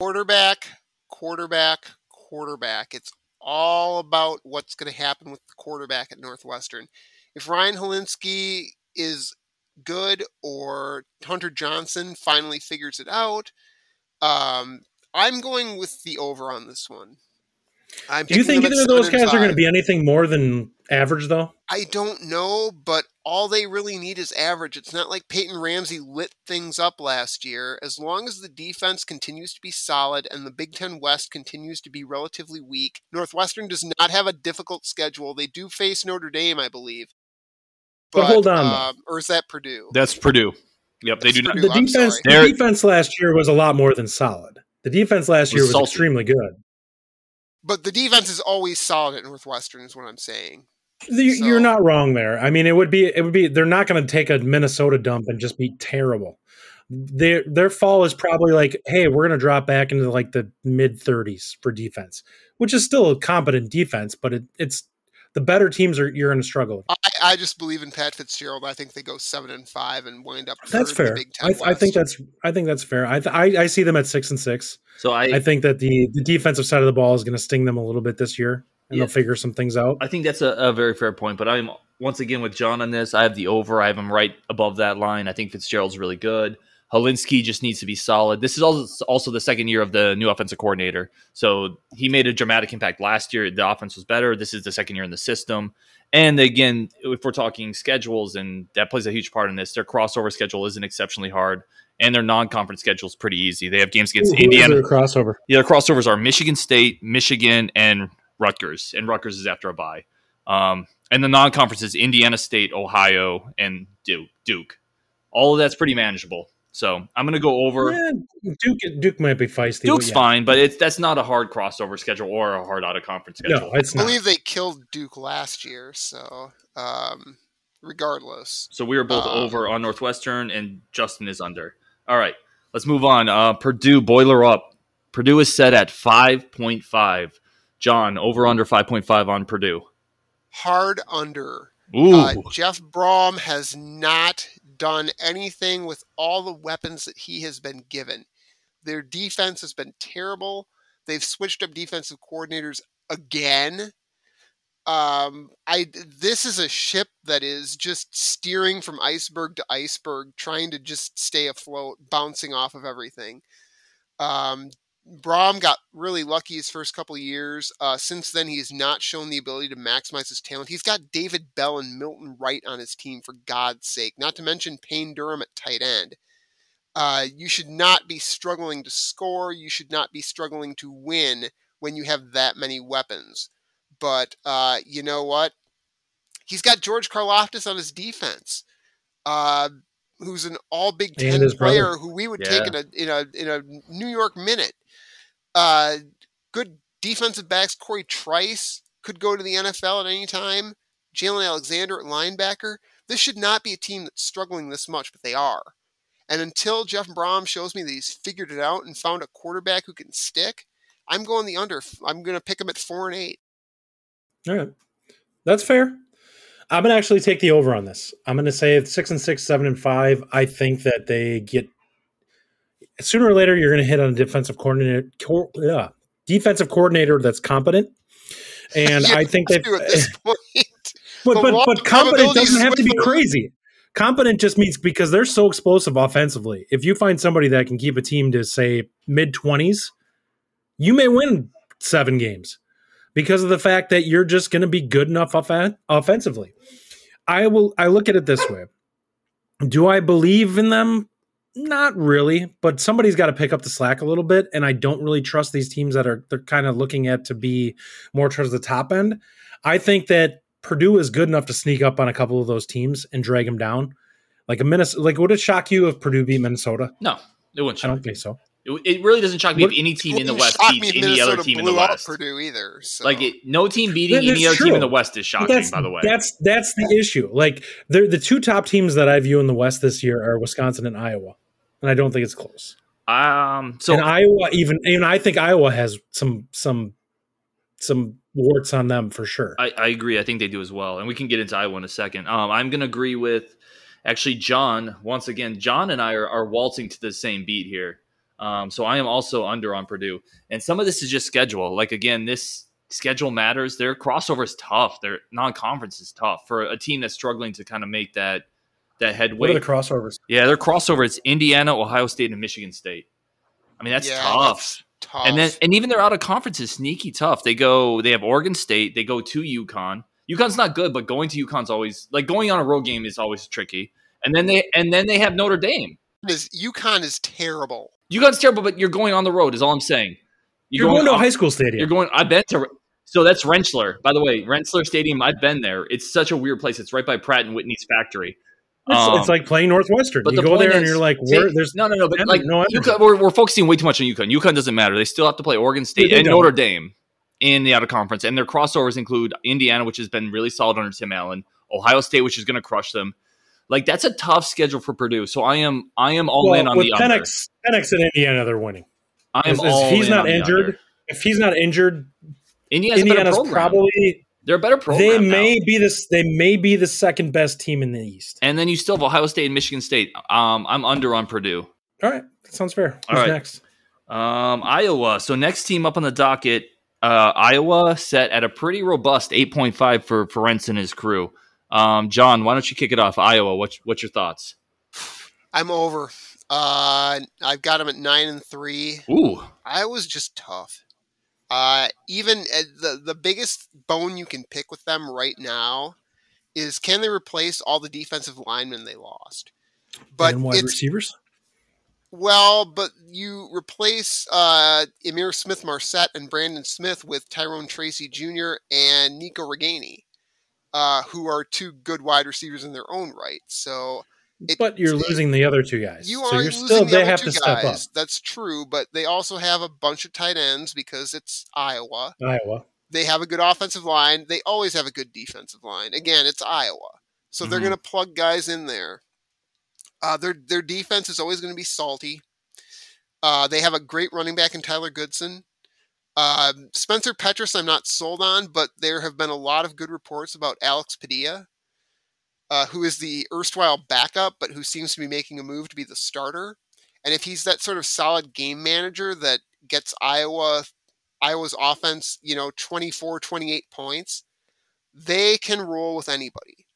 Quarterback, quarterback, quarterback. It's all about what's going to happen with the quarterback at Northwestern. If Ryan Hilinski is good or Hunter Johnson finally figures it out, um, I'm going with the over on this one. I'm Do you think either of those guys are going to be anything more than average, though? I don't know, but all they really need is average. It's not like Peyton Ramsey lit things up last year. As long as the defense continues to be solid and the Big Ten West continues to be relatively weak, Northwestern does not have a difficult schedule. They do face Notre Dame, I believe. But, but hold on, uh, or is that Purdue? That's Purdue. Yep, they do. Not, the defense, the defense last year was a lot more than solid. The defense last year was, was extremely good. But the defense is always solid at Northwestern, is what I'm saying. The, so. You're not wrong there. I mean, it would be it would be they're not going to take a Minnesota dump and just be terrible. Their their fall is probably like, hey, we're going to drop back into like the mid 30s for defense, which is still a competent defense, but it, it's the better teams are you're going to struggle. I, I, just believe in Pat Fitzgerald. I think they go seven and five and wind up. That's fair. I, I, think that's I think that's fair. I, I, I see them at six and six. So I I think that the the defensive side of the ball is going to sting them a little bit this year, and yeah. they'll figure some things out. I think that's a, a very fair point. But I'm once again with John on this. I have the over. I have him right above that line. I think Fitzgerald's really good. Hilinski just needs to be solid. This is also also the second year of the new offensive coordinator. So he made a dramatic impact last year. The offense was better. This is the second year in the system. And again, if we're talking schedules, and that plays a huge part in this, their crossover schedule isn't exceptionally hard, and their non-conference schedule is pretty easy. They have games against Ooh, Indiana. crossover. Yeah, the crossovers are Michigan State, Michigan, and Rutgers. And Rutgers is after a bye. Um, and the non-conference is Indiana State, Ohio, and Duke. Duke. All of that's pretty manageable. So I'm going to go over. Yeah, Duke Duke might be feisty. Duke's yeah. fine, but it's that's not a hard crossover schedule or a hard out of conference schedule. No, it's I believe they killed Duke last year, so um, regardless. So we are both um, over on Northwestern, and Justin is under. All right, let's move on. Uh, Purdue boiler up. Purdue is set at five point five. John over under five point five on Purdue. Hard under. Ooh. Uh, Jeff Brohm has not done anything with all the weapons that he has been given. Their defense has been terrible. They've switched up defensive coordinators again. Um, I this is a ship that is just steering from iceberg to iceberg, trying to just stay afloat, bouncing off of everything. Um, Brohm got really lucky his first couple of years. Uh, since then, he has not shown the ability to maximize his talent. He's got David Bell and Milton Wright on his team, for God's sake, not to mention Payne Durham at tight end. Uh, you should not be struggling to score. You should not be struggling to win when you have that many weapons. But uh, you know what? He's got George Karlaftis on his defense. Uh, who's an all Big Ten player brother. who we would yeah. take in a in a in a New York minute. Uh, good defensive backs. Corey Trice could go to the NFL at any time. Jalen Alexander at linebacker. This should not be a team that's struggling this much, but they are. And until Jeff Brohm shows me that he's figured it out and found a quarterback who can stick, I'm going the under. I'm going to pick him at four and eight. All right, that's fair. I'm going to actually take the over on this. I'm going to say six and six, seven and five. I think that they get sooner or later, you're going to hit on a defensive coordinator, co- yeah, defensive coordinator that's competent. And I think that, but but but competent doesn't have to be crazy. Competent just means because they're so explosive offensively. If you find somebody that can keep a team to say mid twenties, you may win seven games because of the fact that you're just going to be good enough off- offensively. I will. I look at it this way: Do I believe in them? Not really, but somebody's got to pick up the slack a little bit. And I don't really trust these teams that are they're kind of looking at to be more towards the top end. I think that Purdue is good enough to sneak up on a couple of those teams and drag them down. Like a Minnesota, like would it shock you if Purdue beat Minnesota? No, it wouldn't I shock don't think so. It, it really doesn't shock me What- if any team in the West shock beats any Minnesota other team in the blew out West. Purdue either. So. Like it, no team beating That- any that's other team in the West is shocking. that's, By the way, that's that's the issue. Like the the two top teams that I view in the West this year are Wisconsin and Iowa, and I don't think it's close. um, so and Iowa even, and I think Iowa has some some some warts on them for sure. I, I agree. I think they do as well, and we can get into Iowa in a second. Um, I'm going to agree with actually John once again. John and I are, are waltzing to the same beat here. Um, so I am also under on Purdue, and some of this is just schedule. Like again, this schedule matters. Their crossover is tough. Their non-conference is tough for a team that's struggling to kind of make that that what are the crossovers? yeah, their crossover is Indiana, Ohio State, and Michigan State. I mean, that's Yeah, tough. that's tough. And then and even their out of conference is sneaky tough. They go they have Oregon State, they go to UConn. UConn's not good, but going to UConn's always like going on a road game is always tricky. And then they and then they have Notre Dame. is UConn is terrible. UConn's terrible, but you're going on the road, is all I'm saying. You're going to a high school stadium. You're going I've been to so that's Rentschler. By the way, Rentschler Stadium, I've been there. It's such a weird place. It's right by Pratt and Whitney's factory. It's, Um, it's like playing Northwestern. But You the go there and you're like, See. There's no, no, no. But like, no. UConn, we're, we're focusing way too much on UConn. UConn doesn't matter. They still have to play Oregon State they and don't. Notre Dame in the out of conference, and their crossovers include Indiana, which has been really solid under Tim Allen, Ohio State, which is going to crush them. Like that's a tough schedule for Purdue. So I am, I am all well, in on with the under. Penix, Penix and Indiana, they're winning. I am If- if he's not injured, if he's not injured, Indiana's Indiana's probably They're a better program. they now. may be this. They may be the second best team in the East. and then you still have Ohio State and Michigan State. Um, I'm under on Purdue. All right, that sounds fair. All Who's right. next? Um, Iowa. So next team up on the docket, uh, Iowa set at a pretty robust 8.5 for Ferentz and his crew. Um, John, why don't you kick it off? Iowa, what's what's your thoughts? I'm over. Uh, I've got them at nine and three. Ooh, I was just tough. Uh, even uh, the the biggest bone you can pick with them right now is can they replace all the defensive linemen they lost? But and wide receivers. well, but you replace uh, Ihmir Smith-Marsette and Brandon Smith with Tyrone Tracy Jr. and Nico Ragaini, uh, who are two good wide receivers in their own right. So it- But you're losing the other two guys. you so are you're losing still the they other have two to step up. That's true, but they also have a bunch of tight ends because it's Iowa. Iowa. They have a good offensive line. They always have a good defensive line. Again, it's Iowa, so they're Mhm. going to plug guys in there. Uh, their their defense is always going to be salty. Uh, they have a great running back in Tyler Goodson. Um, Spencer Petras, I'm not sold on, but there have been a lot of good reports about Alex Padilla, uh, who is the erstwhile backup, but who seems to be making a move to be the starter. And if he's that sort of solid game manager that gets Iowa Iowa's offense, you know, 24, 28 points, they can roll with anybody.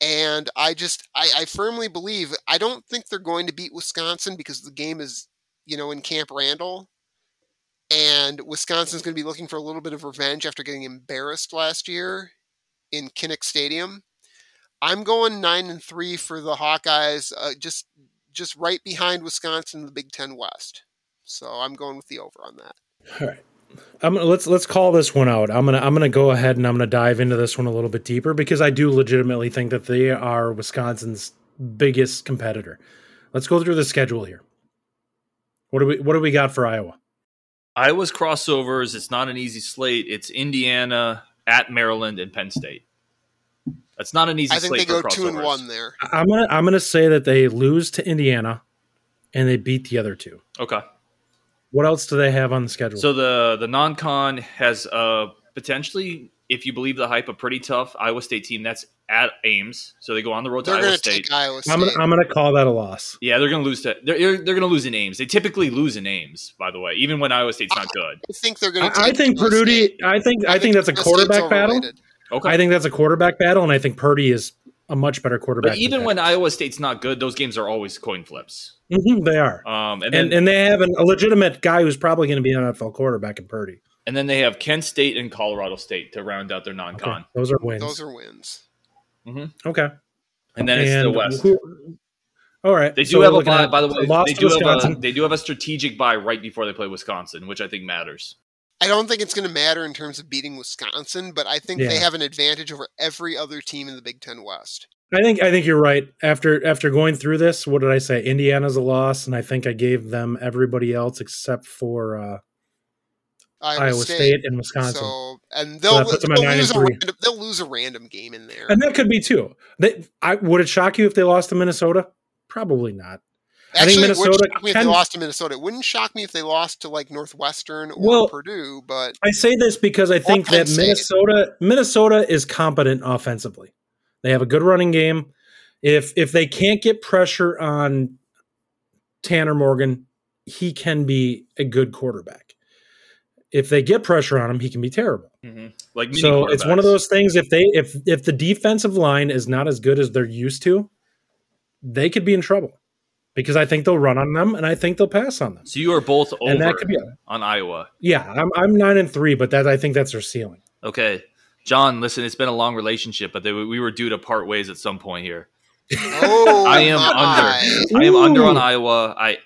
And I just, I, I firmly believe, I don't think they're going to beat Wisconsin because the game is, you know, in Camp Randall. And Wisconsin's going to be looking for a little bit of revenge after getting embarrassed last year in Kinnick Stadium. I'm going nine and three for the Hawkeyes, uh, just just right behind Wisconsin in the Big Ten West. So I'm going with the over on that. All right. I'm gonna, let's let's call this one out. I'm gonna I'm gonna go ahead and I'm gonna dive into this one a little bit deeper because I do legitimately think that they are Wisconsin's biggest competitor. Let's go through the schedule here. What do we what do we got for Iowa? Iowa's crossovers. It's not an easy slate. It's Indiana at Maryland and Penn State. That's not an easy I think slate they go for two and one there. I'm gonna I'm gonna say that they lose to Indiana, and they beat the other two. Okay. What else do they have on the schedule? So the the non-con has uh potentially, if you believe the hype, a pretty tough Iowa State team. That's at Ames, so they go on the road to They're Iowa State. take Iowa State. I'm gonna I'm gonna call that a loss. Yeah, they're going to lose to they're they're, they're going to lose in Ames. They typically lose in Ames, by the way, even when Iowa State's not good. I think they're going I, to. I think Purdue. I think I, think that's a quarterback battle. Overrated. Okay. I think that's a quarterback battle, and I think Purdy is a much better quarterback. but even when Iowa State's not good, those games are always coin flips. Mhm, they are, Um, and then and and they have an, a legitimate guy who's probably going to be an NFL quarterback in Purdy. and then they have Kent State and Colorado State to round out their non-con, those are wins. Those are wins. okay, and then it's the West. who- all right, They do so have a looking bye. at By the way, they to do have a they do have a strategic bye right before they play Wisconsin, which I think matters. I don't think it's going to matter in terms of beating Wisconsin, but I think they have an advantage over every other team in the Big Ten West. I think I think you're right. After after going through this, what did I say? Indiana's a loss, and I think I gave them everybody else except for uh, Iowa, Iowa State. State. and Wisconsin. So and they'll, them they'll lose a random, they'll lose a random game in there. and that could be too. They, I, would it shock you if they lost to Minnesota? Probably not. I think Actually, it wouldn't Minnesota shock me if they lost to Minnesota. It wouldn't shock me if they lost to like Northwestern or Well- Purdue, but I say this because I think Penn that State. Minnesota Minnesota is competent offensively. They have a good running game. If if they can't get pressure on Tanner Morgan, he can be a good quarterback. If they get pressure on him, he can be terrible. Mhm. Like So it's one of those things. If they if if the defensive line is not as good as they're used to, they could be in trouble because I think they'll run on them and I think they'll pass on them. So you are both over And that could be a, on Iowa. yeah. I'm I'm nine and three, but that I think that's their ceiling. Okay. John, listen, it's been a long relationship, but they, we were due to part ways at some point here. oh, I am my. I am under on Iowa. I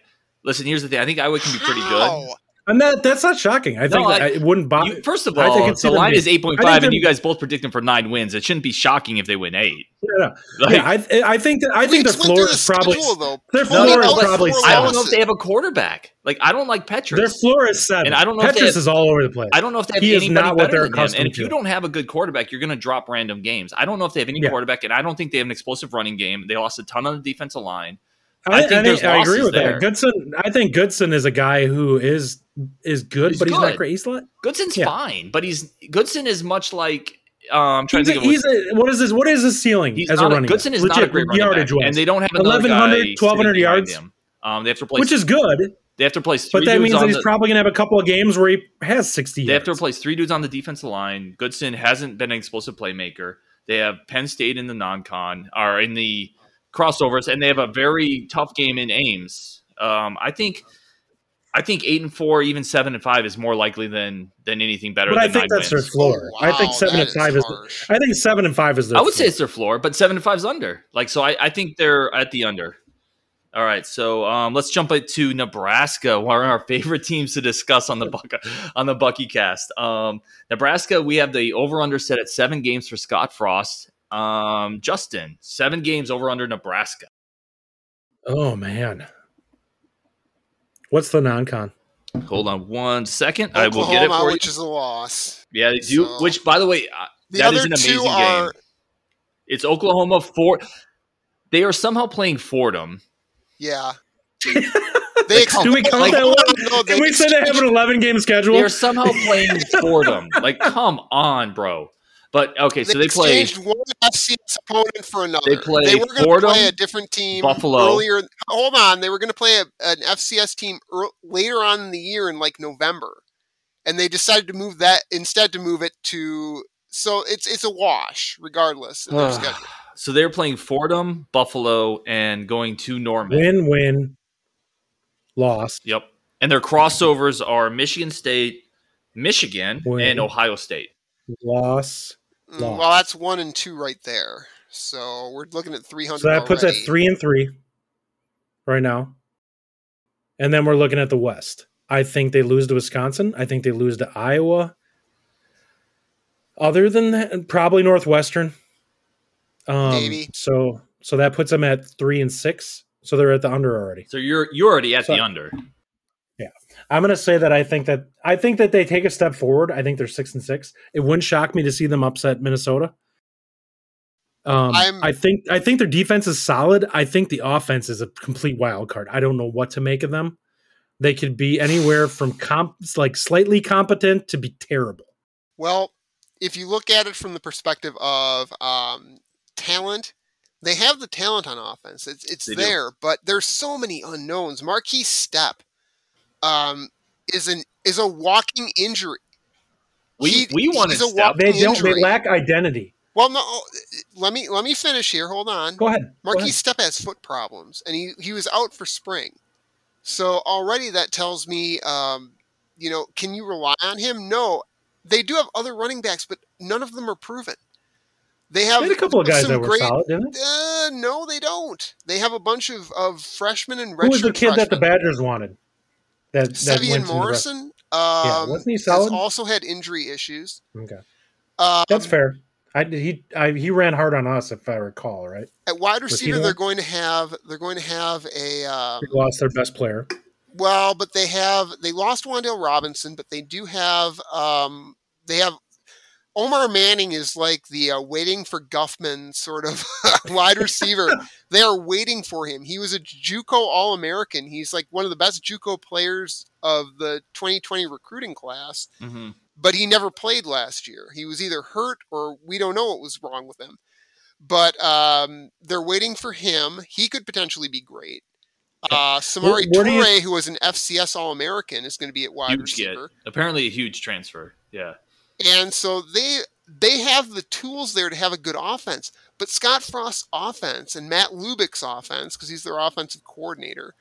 listen. Here's the thing. I think Iowa can be pretty good. How? And that that's not shocking. I think No, that I- it wouldn't bother. You, first of all, I think all, it's the line be- is eight point I five, think and you guys both predict them for nine wins. It shouldn't be shocking if they win eight. yeah, no. Like, yeah, I, I think that I We think their floor is probably schedule, though. their Twenty floor is probably four I don't know if they have a quarterback. Like I don't like Petras. their floor is seven. And I don't know if they Petras have- is all over the place. I don't know if they have He is anybody not what better they're than him. accustomed And if you don't have a good quarterback, you're going to drop random games. I don't know if they have any Yeah. quarterback, and I don't think they have an explosive running game. They lost a ton on the defensive line. I, I think I, I agree with there. that. Goodson, I think Goodson is a guy who is is good, He's but he's good. not great. He's not. Goodson's Yeah. fine, but he's Goodson is much like um, trying He's, to a, he's a, what is his what is his ceiling He's as a a, running Goodson back? is not a Legit great running yardage back, and they don't have another 1100, guy 1200 yards. Um, they have to replace, which is good, they have to replace but that means that he's the, probably going to have a couple of games where he has sixty. They have to replace three dudes on the defensive line. Goodson hasn't been an explosive playmaker. They have Penn State in the non-con or in the crossovers, and they have a very tough game in Ames. Um, I think, I think eight and four, even seven and five, is more likely than than anything better. But I think that's wins. their floor. Oh, I think seven and five is. harsh. I think seven and five is their. I would say it's their floor, but seven and five's under. Like so, I, I think they're at the under. All right, so um, let's jump into Nebraska, one of our favorite teams to discuss on the Buck on the Bucky Cast. Um, Nebraska, we have the over under set at seven games for Scott Frost. Um, Justin, seven games over under Nebraska. Oh man, what's the non-con? Hold on one second, I will get it Oklahoma, for you. which is a loss. Yeah, they do. So- which, by the way, uh, The that is an amazing two are game. It's Oklahoma for. They are somehow playing Fordham. yeah. They ex- Do we count Like- that one? No, Can we say they have an eleven game schedule? They're somehow playing Fordham. Like, come on, bro. But okay, so they play exchanged one FCS opponent for another. They play were gonna Fordham, play a different team Buffalo. earlier. Hold on, they were going to play a, an FCS team ear later on in the year in like November, and they decided to move that instead to move it to. So it's it's a wash regardless. Of their schedule. so they're playing Fordham, Buffalo, and going to Norman. win, win, loss. Yep. And their crossovers are Michigan State, Michigan, Win. and Ohio State. Loss. Mm, Loss. Well, that's one and two right there. So we're looking at three hundred. So that puts at three and three right now. And then we're looking at the West. I think they lose to Wisconsin. I think they lose to Iowa. Other than that, probably Northwestern. Um, Maybe. So so that puts them at three and six. So they're at the under already. So you're you're already at So- the under. I'm going to say that I think that I think that they take a step forward. I think they're six and six. It wouldn't shock me to see them upset Minnesota. Um, I'm- I think I think their defense is solid. I think the offense is a complete wild card. I don't know what to make of them. They could be anywhere from comp like slightly competent to be terrible. Well, if you look at it from the perspective of um, talent, they have the talent on offense. It's it's They do. there, but there's so many unknowns. Markese Stepp um, is an is a walking injury. We He- we a Step. walk- They don't. Injury. They lack identity. Well, no, let me let me finish here. Hold on. Go ahead. Markese. Stepp has foot problems, and he, he was out for spring. So already that tells me, um, you know, can you rely on him? No. They do have other running backs, but none of them are proven. They have They a couple of guys that were great, solid, didn't they? Uh, no, they don't. They have a bunch of, of freshmen and Who was the redshirt kid that the freshmen. Badgers wanted? That that Sevion went to Nebraska? Morrison. Um, wasn't he solid? Also had injury issues. Okay, Um, that's fair. I he I, he ran hard on us if I recall. Right, At wide receiver, they're going to have they're going to have a um, they lost their best player. well, but they have they lost Wan'Dale Robinson, but they do have um, they have Omar Manning is like the uh, waiting for Guffman sort of wide receiver. they are waiting for him. He was a JUCO All American. He's like one of the best JUCO players of the 2020 recruiting class. hmm but he never played last year. He was either hurt or we don't know what was wrong with him. But um, they're waiting for him. He could potentially be great. Uh, Samori where do you- who was an FCS All American, is going to be at wide Huge get. receiver. Apparently a huge transfer. Yeah. And so they they have the tools there to have a good offense. But Scott Frost's offense and Matt Lubick's offense, because he's their offensive coordinator,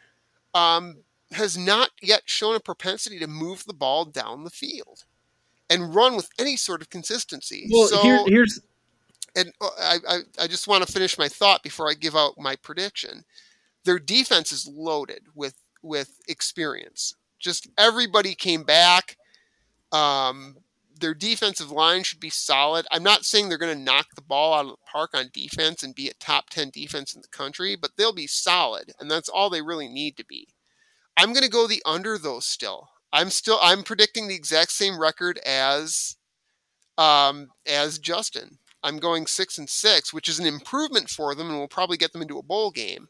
um, has not yet shown a propensity to move the ball down the field and run with any sort of consistency. Well, so, here, here's and uh, I, I, I just want to finish my thought before I give out my prediction. Their defense is loaded with with experience. Just everybody came back. Um, their defensive line should be solid. I'm not saying they're going to knock the ball out of the park on defense and be a top 10 defense in the country, but they'll be solid, and that's all they really need to be. I'm going to go the under though still. I'm still I'm predicting the exact same record as um as Justin. I'm going 6 and 6, which is an improvement for them and will probably get them into a bowl game.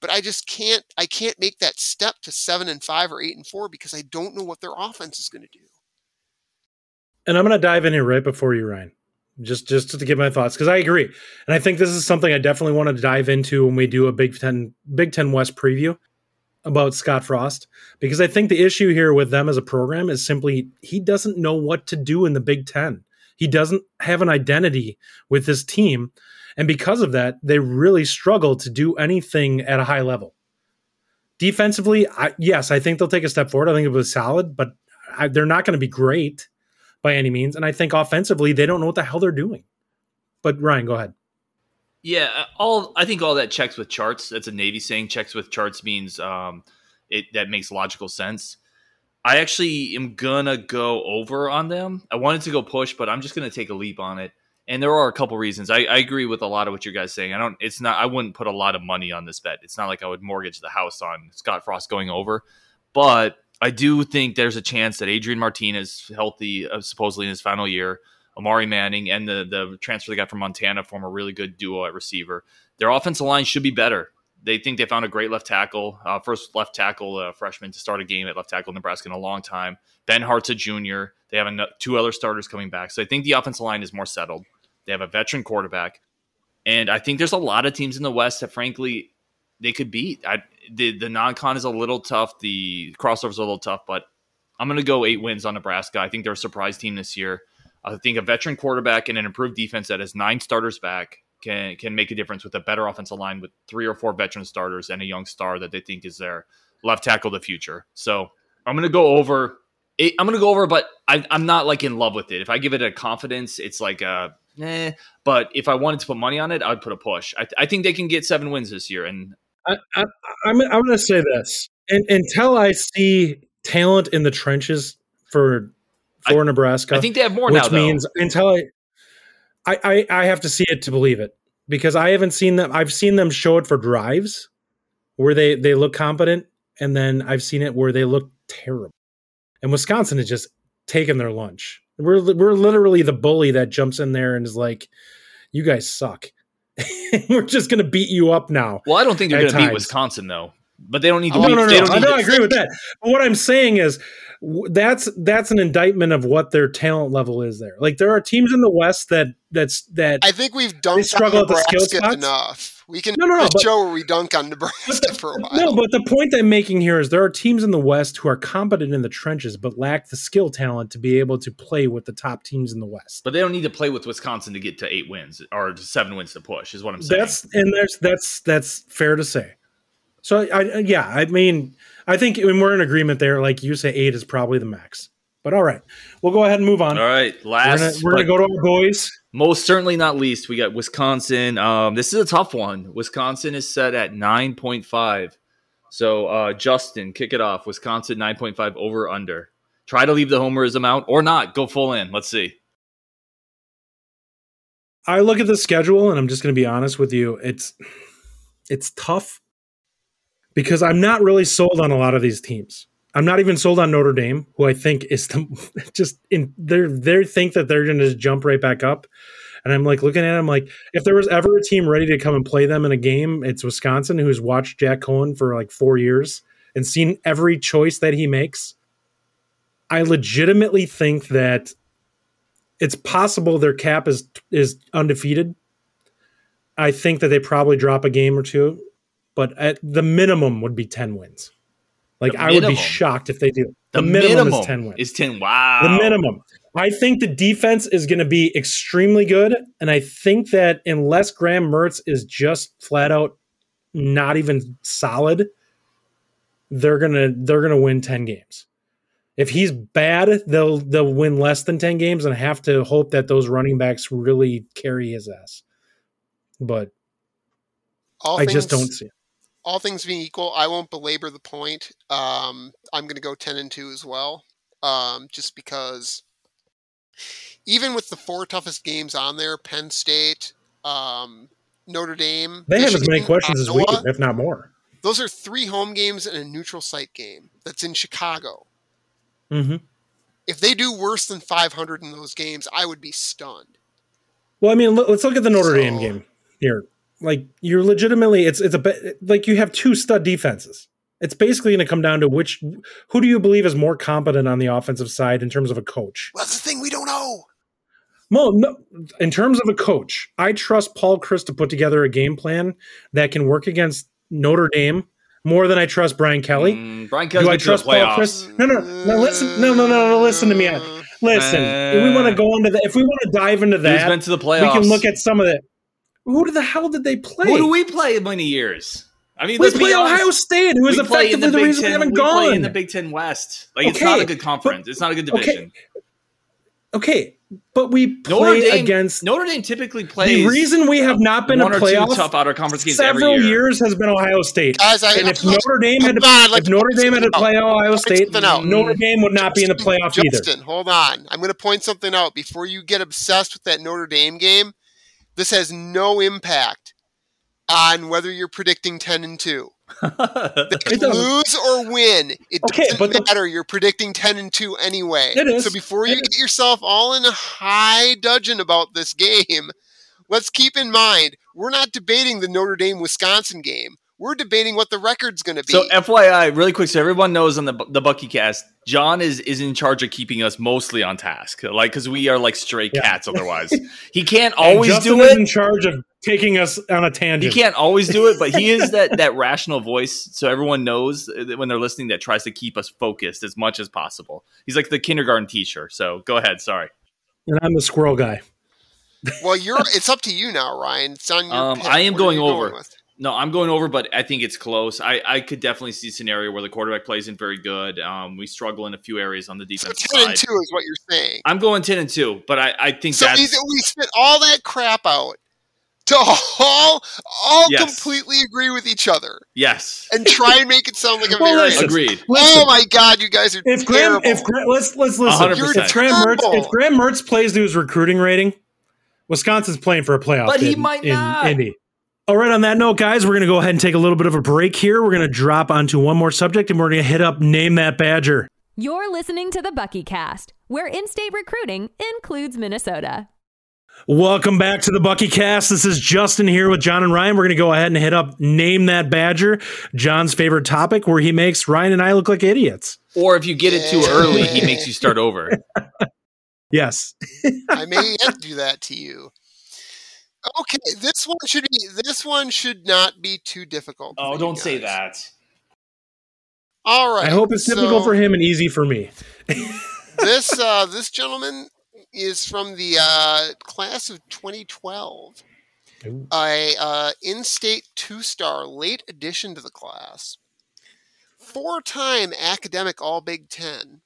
But I just can't I can't make that step to 7 and 5 or 8 and 4 because I don't know what their offense is going to do. And I'm going to dive in here right before you, Ryan. Just just to give my thoughts because I agree, and I think this is something I definitely want to dive into when we do a Big Ten Big Ten West preview about Scott Frost because I think the issue here with them as a program is simply he doesn't know what to do in the Big Ten. He doesn't have an identity with this team, and because of that, they really struggle to do anything at a high level. Defensively, I, yes, I think they'll take a step forward. I think it was solid, but I, they're not going to be great by any means. And I think offensively, they don't know what the hell they're doing. But Ryan, go ahead. Yeah, uh, all I think all that checks with charts. That's a Navy saying. Checks with charts means um, it that makes logical sense. I actually am gonna go over on them. I wanted to go push, but I'm just gonna take a leap on it. And there are a couple reasons. I, I agree with a lot of what you guys saying. I don't. It's not. I wouldn't put a lot of money on this bet. It's not like I would mortgage the house on Scott Frost going over. But I do think there's a chance that Adrian Martinez, healthy, uh, supposedly in his final year, Omar Manning, and the the transfer they got from Montana form a really good duo at receiver. Their offensive line should be better. They think they found a great left tackle, uh, first left tackle uh, freshman to start a game at left tackle in Nebraska in a long time. Ben Hart's a junior. They have two other starters coming back, so I think the offensive line is more settled. They have a veteran quarterback, and I think there's a lot of teams in the West that, frankly, they could beat. I, the the non-con is a little tough. The crossover is a little tough, but I'm going to go eight wins on Nebraska. I think they're a surprise team this year. I think a veteran quarterback and an improved defense that has nine starters back can can make a difference with a better offensive line with three or four veteran starters and a young star that they think is their left tackle the future. So I'm going to go over. Eight, I'm going to go over, but I, I'm not like in love with it. If I give it a confidence, it's like a eh. But if I wanted to put money on it, I'd put a push. I, I think they can get seven wins this year, and I, I, I'm, I'm going to say this and, until I see talent in the trenches for for Nebraska. I think they have more which now. Means until I, I, I, I have to see it to believe it because I haven't seen them. I've seen them show it for drives where they they look competent, and then I've seen it where they look terrible. And Wisconsin is just taking their lunch. We're we're literally the bully that jumps in there and is like, "You guys suck. we're just gonna beat you up now." well, I don't think they're going to beat. Wisconsin though. But they don't need to. Oh, no, beat, no, they no. don't I, need know, to- I agree with that. But what I'm saying is that's that's an indictment of what their talent level is there. Like there are teams in the West that that's that I think we've dunked struggle on at the skill Nebraska spots? enough. We can No, no, no, a but- show where we dunk on Nebraska for a while. No, but the point I'm making here is there are teams in the West who are competent in the trenches but lack the skill talent to be able to play with the top teams in the West. But they don't need to play with Wisconsin to get to eight wins or seven wins to push. Is what I'm saying. That's and that's that's that's fair to say. So I, I yeah, I mean, I think when we're in agreement there, like you say, eight is probably the max. But all right, we'll go ahead and move on. all right. We're Last, gonna, we're gonna go to our boys. most certainly not least, we got Wisconsin. Um, this is a tough one. Wisconsin is set at nine point five. So uh, Justin, kick it off. Wisconsin nine point five over under. Try to leave the homerism out or not. Go full in. Let's see. I look at the schedule and I'm just going to be honest with you. It's it's tough because I'm not really sold on a lot of these teams. I'm not even sold on Notre Dame, who I think is the just in they they think that they're going to just jump right back up. And I'm like looking at them like if there was ever a team ready to come and play them in a game, it's Wisconsin, who's watched Jack Coan for like four years and seen every choice that he makes. I legitimately think that it's possible their cap is is undefeated. I think that they probably drop a game or two, but at the minimum would be ten wins. Like The I would be shocked if they do. The, The, minimum, minimum, is ten wins. Is 10. Wow. The minimum. I think the defense is going to be extremely good, and I think that unless Graham Mertz is just flat out not even solid, they're gonna they're gonna win ten games. If he's bad, they'll they'll win less than ten games and have to hope that those running backs really carry his ass. But All I just don't see it. All things being equal, I won't belabor the point. Um, I'm going to go 10 and 2 as well, um, just because even with the four toughest games on there Penn State, um, Notre Dame, They have as many Michigan, questions as we do, if not more. Those are three home games and a neutral site game that's in Chicago. hmm If they do worse than 500 in those games, I would be stunned. Well, I mean, let's look at the Notre Dame game here. Like you're legitimately, it's it's a bit like you have two stud defenses. It's basically going to come down to which who do you believe is more competent on the offensive side in terms of a coach. Well, that's the thing we don't know. Well, no, in terms of a coach, I trust Paul Chryst to put together a game plan that can work against Notre Dame more than I trust Brian Kelly. Mm, Brian Kelly's do I been to the trust Paul. Chryst? No, no, no. Listen, no, no, no, no. Listen to me. Listen, if we want to go into that, if we want to dive into He's that, been to the playoffs. we can look at some of the. Who the hell did they play? Who do we play in many years? I mean, We play. Ohio State, who is We in effectively the, Big reason we Ten- haven't we play gone. in the Big Ten West. Like it's not a good conference. it's not a good division. okay, but we Notre play Dame against. Notre Dame typically plays the reason we have not been a one or two playoff tough outer conference games every several year. years has been Ohio State. Guys, I, And if I- Notre Dame had to, on, like if Notre Dame had to play out. Ohio State. Notre Dame would not be in the playoff either. Justin, hold on. I'm going to point something out before you get obsessed with that Notre Dame game. This has no impact on whether you're predicting 10 and 2. It doesn't. Lose or win, it Okay, doesn't but the- matter. You're predicting 10 and 2 anyway. It is. So before you It get yourself all in a high dudgeon about this game, let's keep in mind we're not debating the Notre Dame Wisconsin game. We're debating what the record's going to be. So FYI, really quick, so everyone knows on the the Bucky cast, John is is in charge of keeping us mostly on task, like because we are like stray Yeah. cats. Otherwise, he can't always Justin do is it. in charge of taking us on a tangent. He can't always do it, but he is that that rational voice, so everyone knows that when they're listening that tries to keep us focused as much as possible. He's like the kindergarten teacher. So go ahead. Sorry. and I'm the squirrel guy. well, you're it's up to you now, Ryan. It's on your Um. I am What are going over. with? No, I'm going over, but I think it's close. I, I could definitely see a scenario where the quarterback plays in very good. Um, we struggle in a few areas on the So defensive 10 and 2 is what you're saying. I'm going ten and two, but I, I think So that's we, we spit all that crap out to all all Yes. completely agree with each other yes, and try and make it sound like a Well, very listen. agreed. Oh my god, you guys are if Graham, terrible. if Graham, let's let's listen. 100%. If Graham Mertz, if Graham Mertz plays to his recruiting rating, Wisconsin's playing for a playoff. But he in- might in not. Indy. All right, on that note, guys, we're going to go ahead and take a little bit of a break here. We're going to drop onto one more subject and we're going to hit up Name That Badger. You're listening to the Bucky Cast, where in state recruiting includes Minnesota. Welcome back to the Bucky Cast. This is Justin here with John and Ryan. We're going to go ahead and hit up Name That Badger, John's favorite topic, where he makes Ryan and I look like idiots. Or if you get it too early, he makes you start over. Yes. I may yet do that to you. Okay, this one should be this one should not be too difficult. Oh, for don't say that. All right. I hope it's difficult so for him and easy for me. this uh, this gentleman is from the uh, class of 2012. Ooh. a uh, in-state two-star late addition to the class, four-time academic All Big Ten,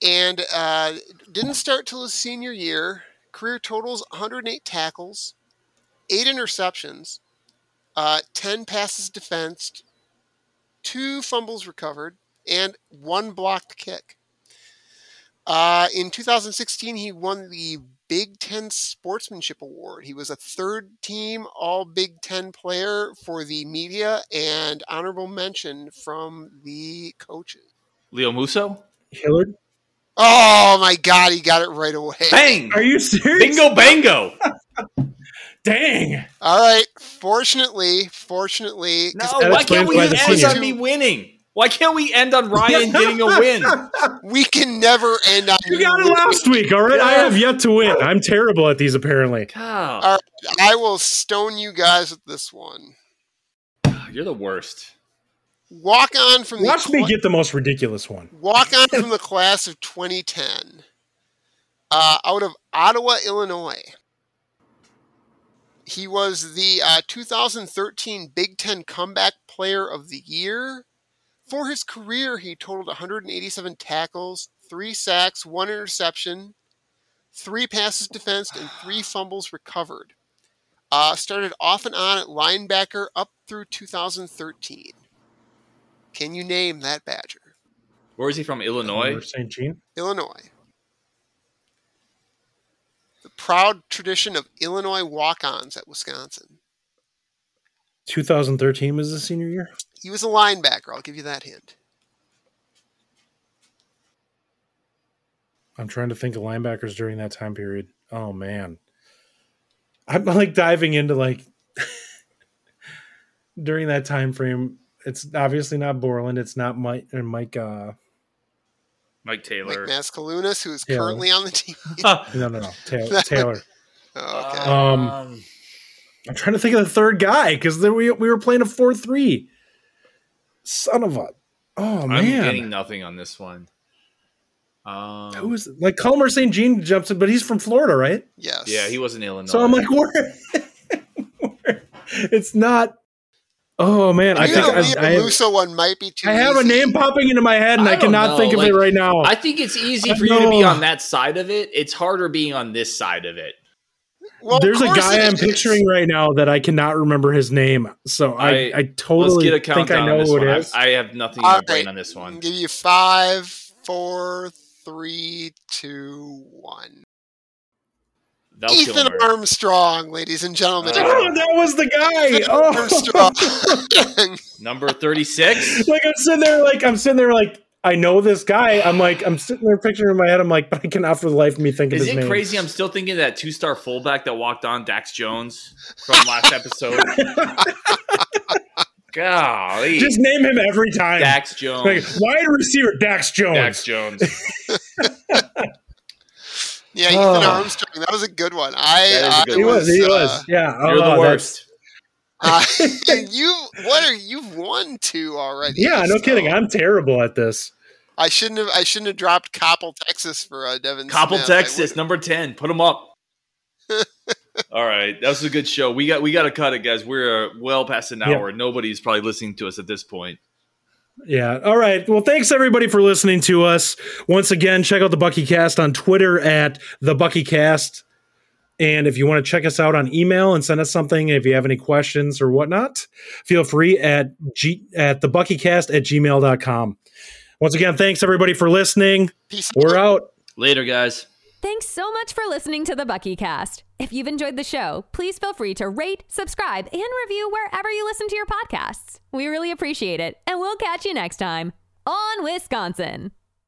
and uh, didn't start till his senior year. Career totals: 108 tackles, eight interceptions, uh, 10 passes defensed, two fumbles recovered, and one blocked kick. Uh, in 2016, he won the Big Ten Sportsmanship Award. He was a third team All Big Ten player for the media and honorable mention from the coaches. Leo Musso. Hillard. Oh my God, he got it right away. Bang! Are you serious? Bingo bango! Dang. All right. Fortunately, fortunately, 'cause No, why can't we end on me winning? Why can't we end on Ryan getting a win? we can never end on You got it last week, all right? I have yet to win. I'm terrible at these, apparently. God, All right, I will stone you guys with this one. you're the worst. Walk on from the me get the most ridiculous one. walk on from the class of 2010, uh, out of Ottawa, Illinois. He was the uh, 2013 Big Ten Comeback Player of the Year. For his career, he totaled 187 tackles, three sacks, one interception, three passes defensed, and three fumbles recovered. Uh, started off and on at linebacker up through 2013. Can you name that Badger? Where is he from? Illinois. St. Jean. Illinois. The proud tradition of Illinois walk ons at Wisconsin. 2013 was the senior year. He was a linebacker, I'll give you that hint. I'm trying to think of linebackers during that time period. Oh man, I'm like diving into like during that time frame. It's obviously not Borland. It's not Mike or Mike. Uh, Mike Taylor. Mike Maskalunas, who is Yeah. currently on the team. no, no, no. Taylor. Taylor. Oh, okay. Um, I'm trying to think of the third guy because we we were playing a four three. Son of a. Oh I'm man. getting nothing on this one. Um, Who is like Culmer St. Jean jumps in, but he's from Florida, right? yes. yeah, he was in Illinois. So I'm like, where? where- it's not. Oh man, I Maybe think the I, Leo I, have, Musso one might be too I have a name popping into my head, and I I, cannot know, think of like, it right now. I think it's easy for you to be on that side of it. It's harder being on this side of it. Well, of There's a guy I'm is. picturing right now that I cannot remember his name, so I, I- I, totally get a think I know who it is. I, have nothing in All my brain on this one. I'll give you five, four, three, two, one. Val Ethan Kilmer. Armstrong, ladies and gentlemen. Uh, oh, that was the guy. Oh, Armstrong. Number 36. like I'm sitting there, like I'm sitting there, like I know this guy. I'm like, I'm sitting there picturing in my head. I'm like, but I cannot for the life of me think of Is his it name. crazy? I'm still thinking of that two star fullback that walked on, Dax Jones, from last episode. Golly. Just name him every time. Dax Jones. Like wide receiver, Dax Jones. Dax Jones. yeah, Ethan Oh. Armstrong. That was a good one. I, That is a I good He one. was. He uh, was. Yeah. You're oh, the worst. Uh, you what are you've won two already? Yeah. No so kidding. I'm terrible at this. I shouldn't have. I shouldn't have dropped Coppell, Texas for uh, Devin. Coppell, Smith. Texas, number 10. Put them up. All right, that was a good show. We got we got to cut it, guys. We're uh, well past an Yeah. hour. Nobody's probably listening to us at this point. Yeah. All right. Well, thanks everybody for listening to us. Once again, check out the Bucky Cast on Twitter at the Bucky Cast. And if you want to check us out on email and send us something, if you have any questions or whatnot, feel free at G at the Buckycast at gmail.com. Once again, thanks everybody for listening. Peace We're out. Later, guys. Thanks so much for listening to the Bucky Cast. If you've enjoyed the show, please feel free to rate, subscribe, and review wherever you listen to your podcasts. We really appreciate it, and we'll catch you next time on Wisconsin.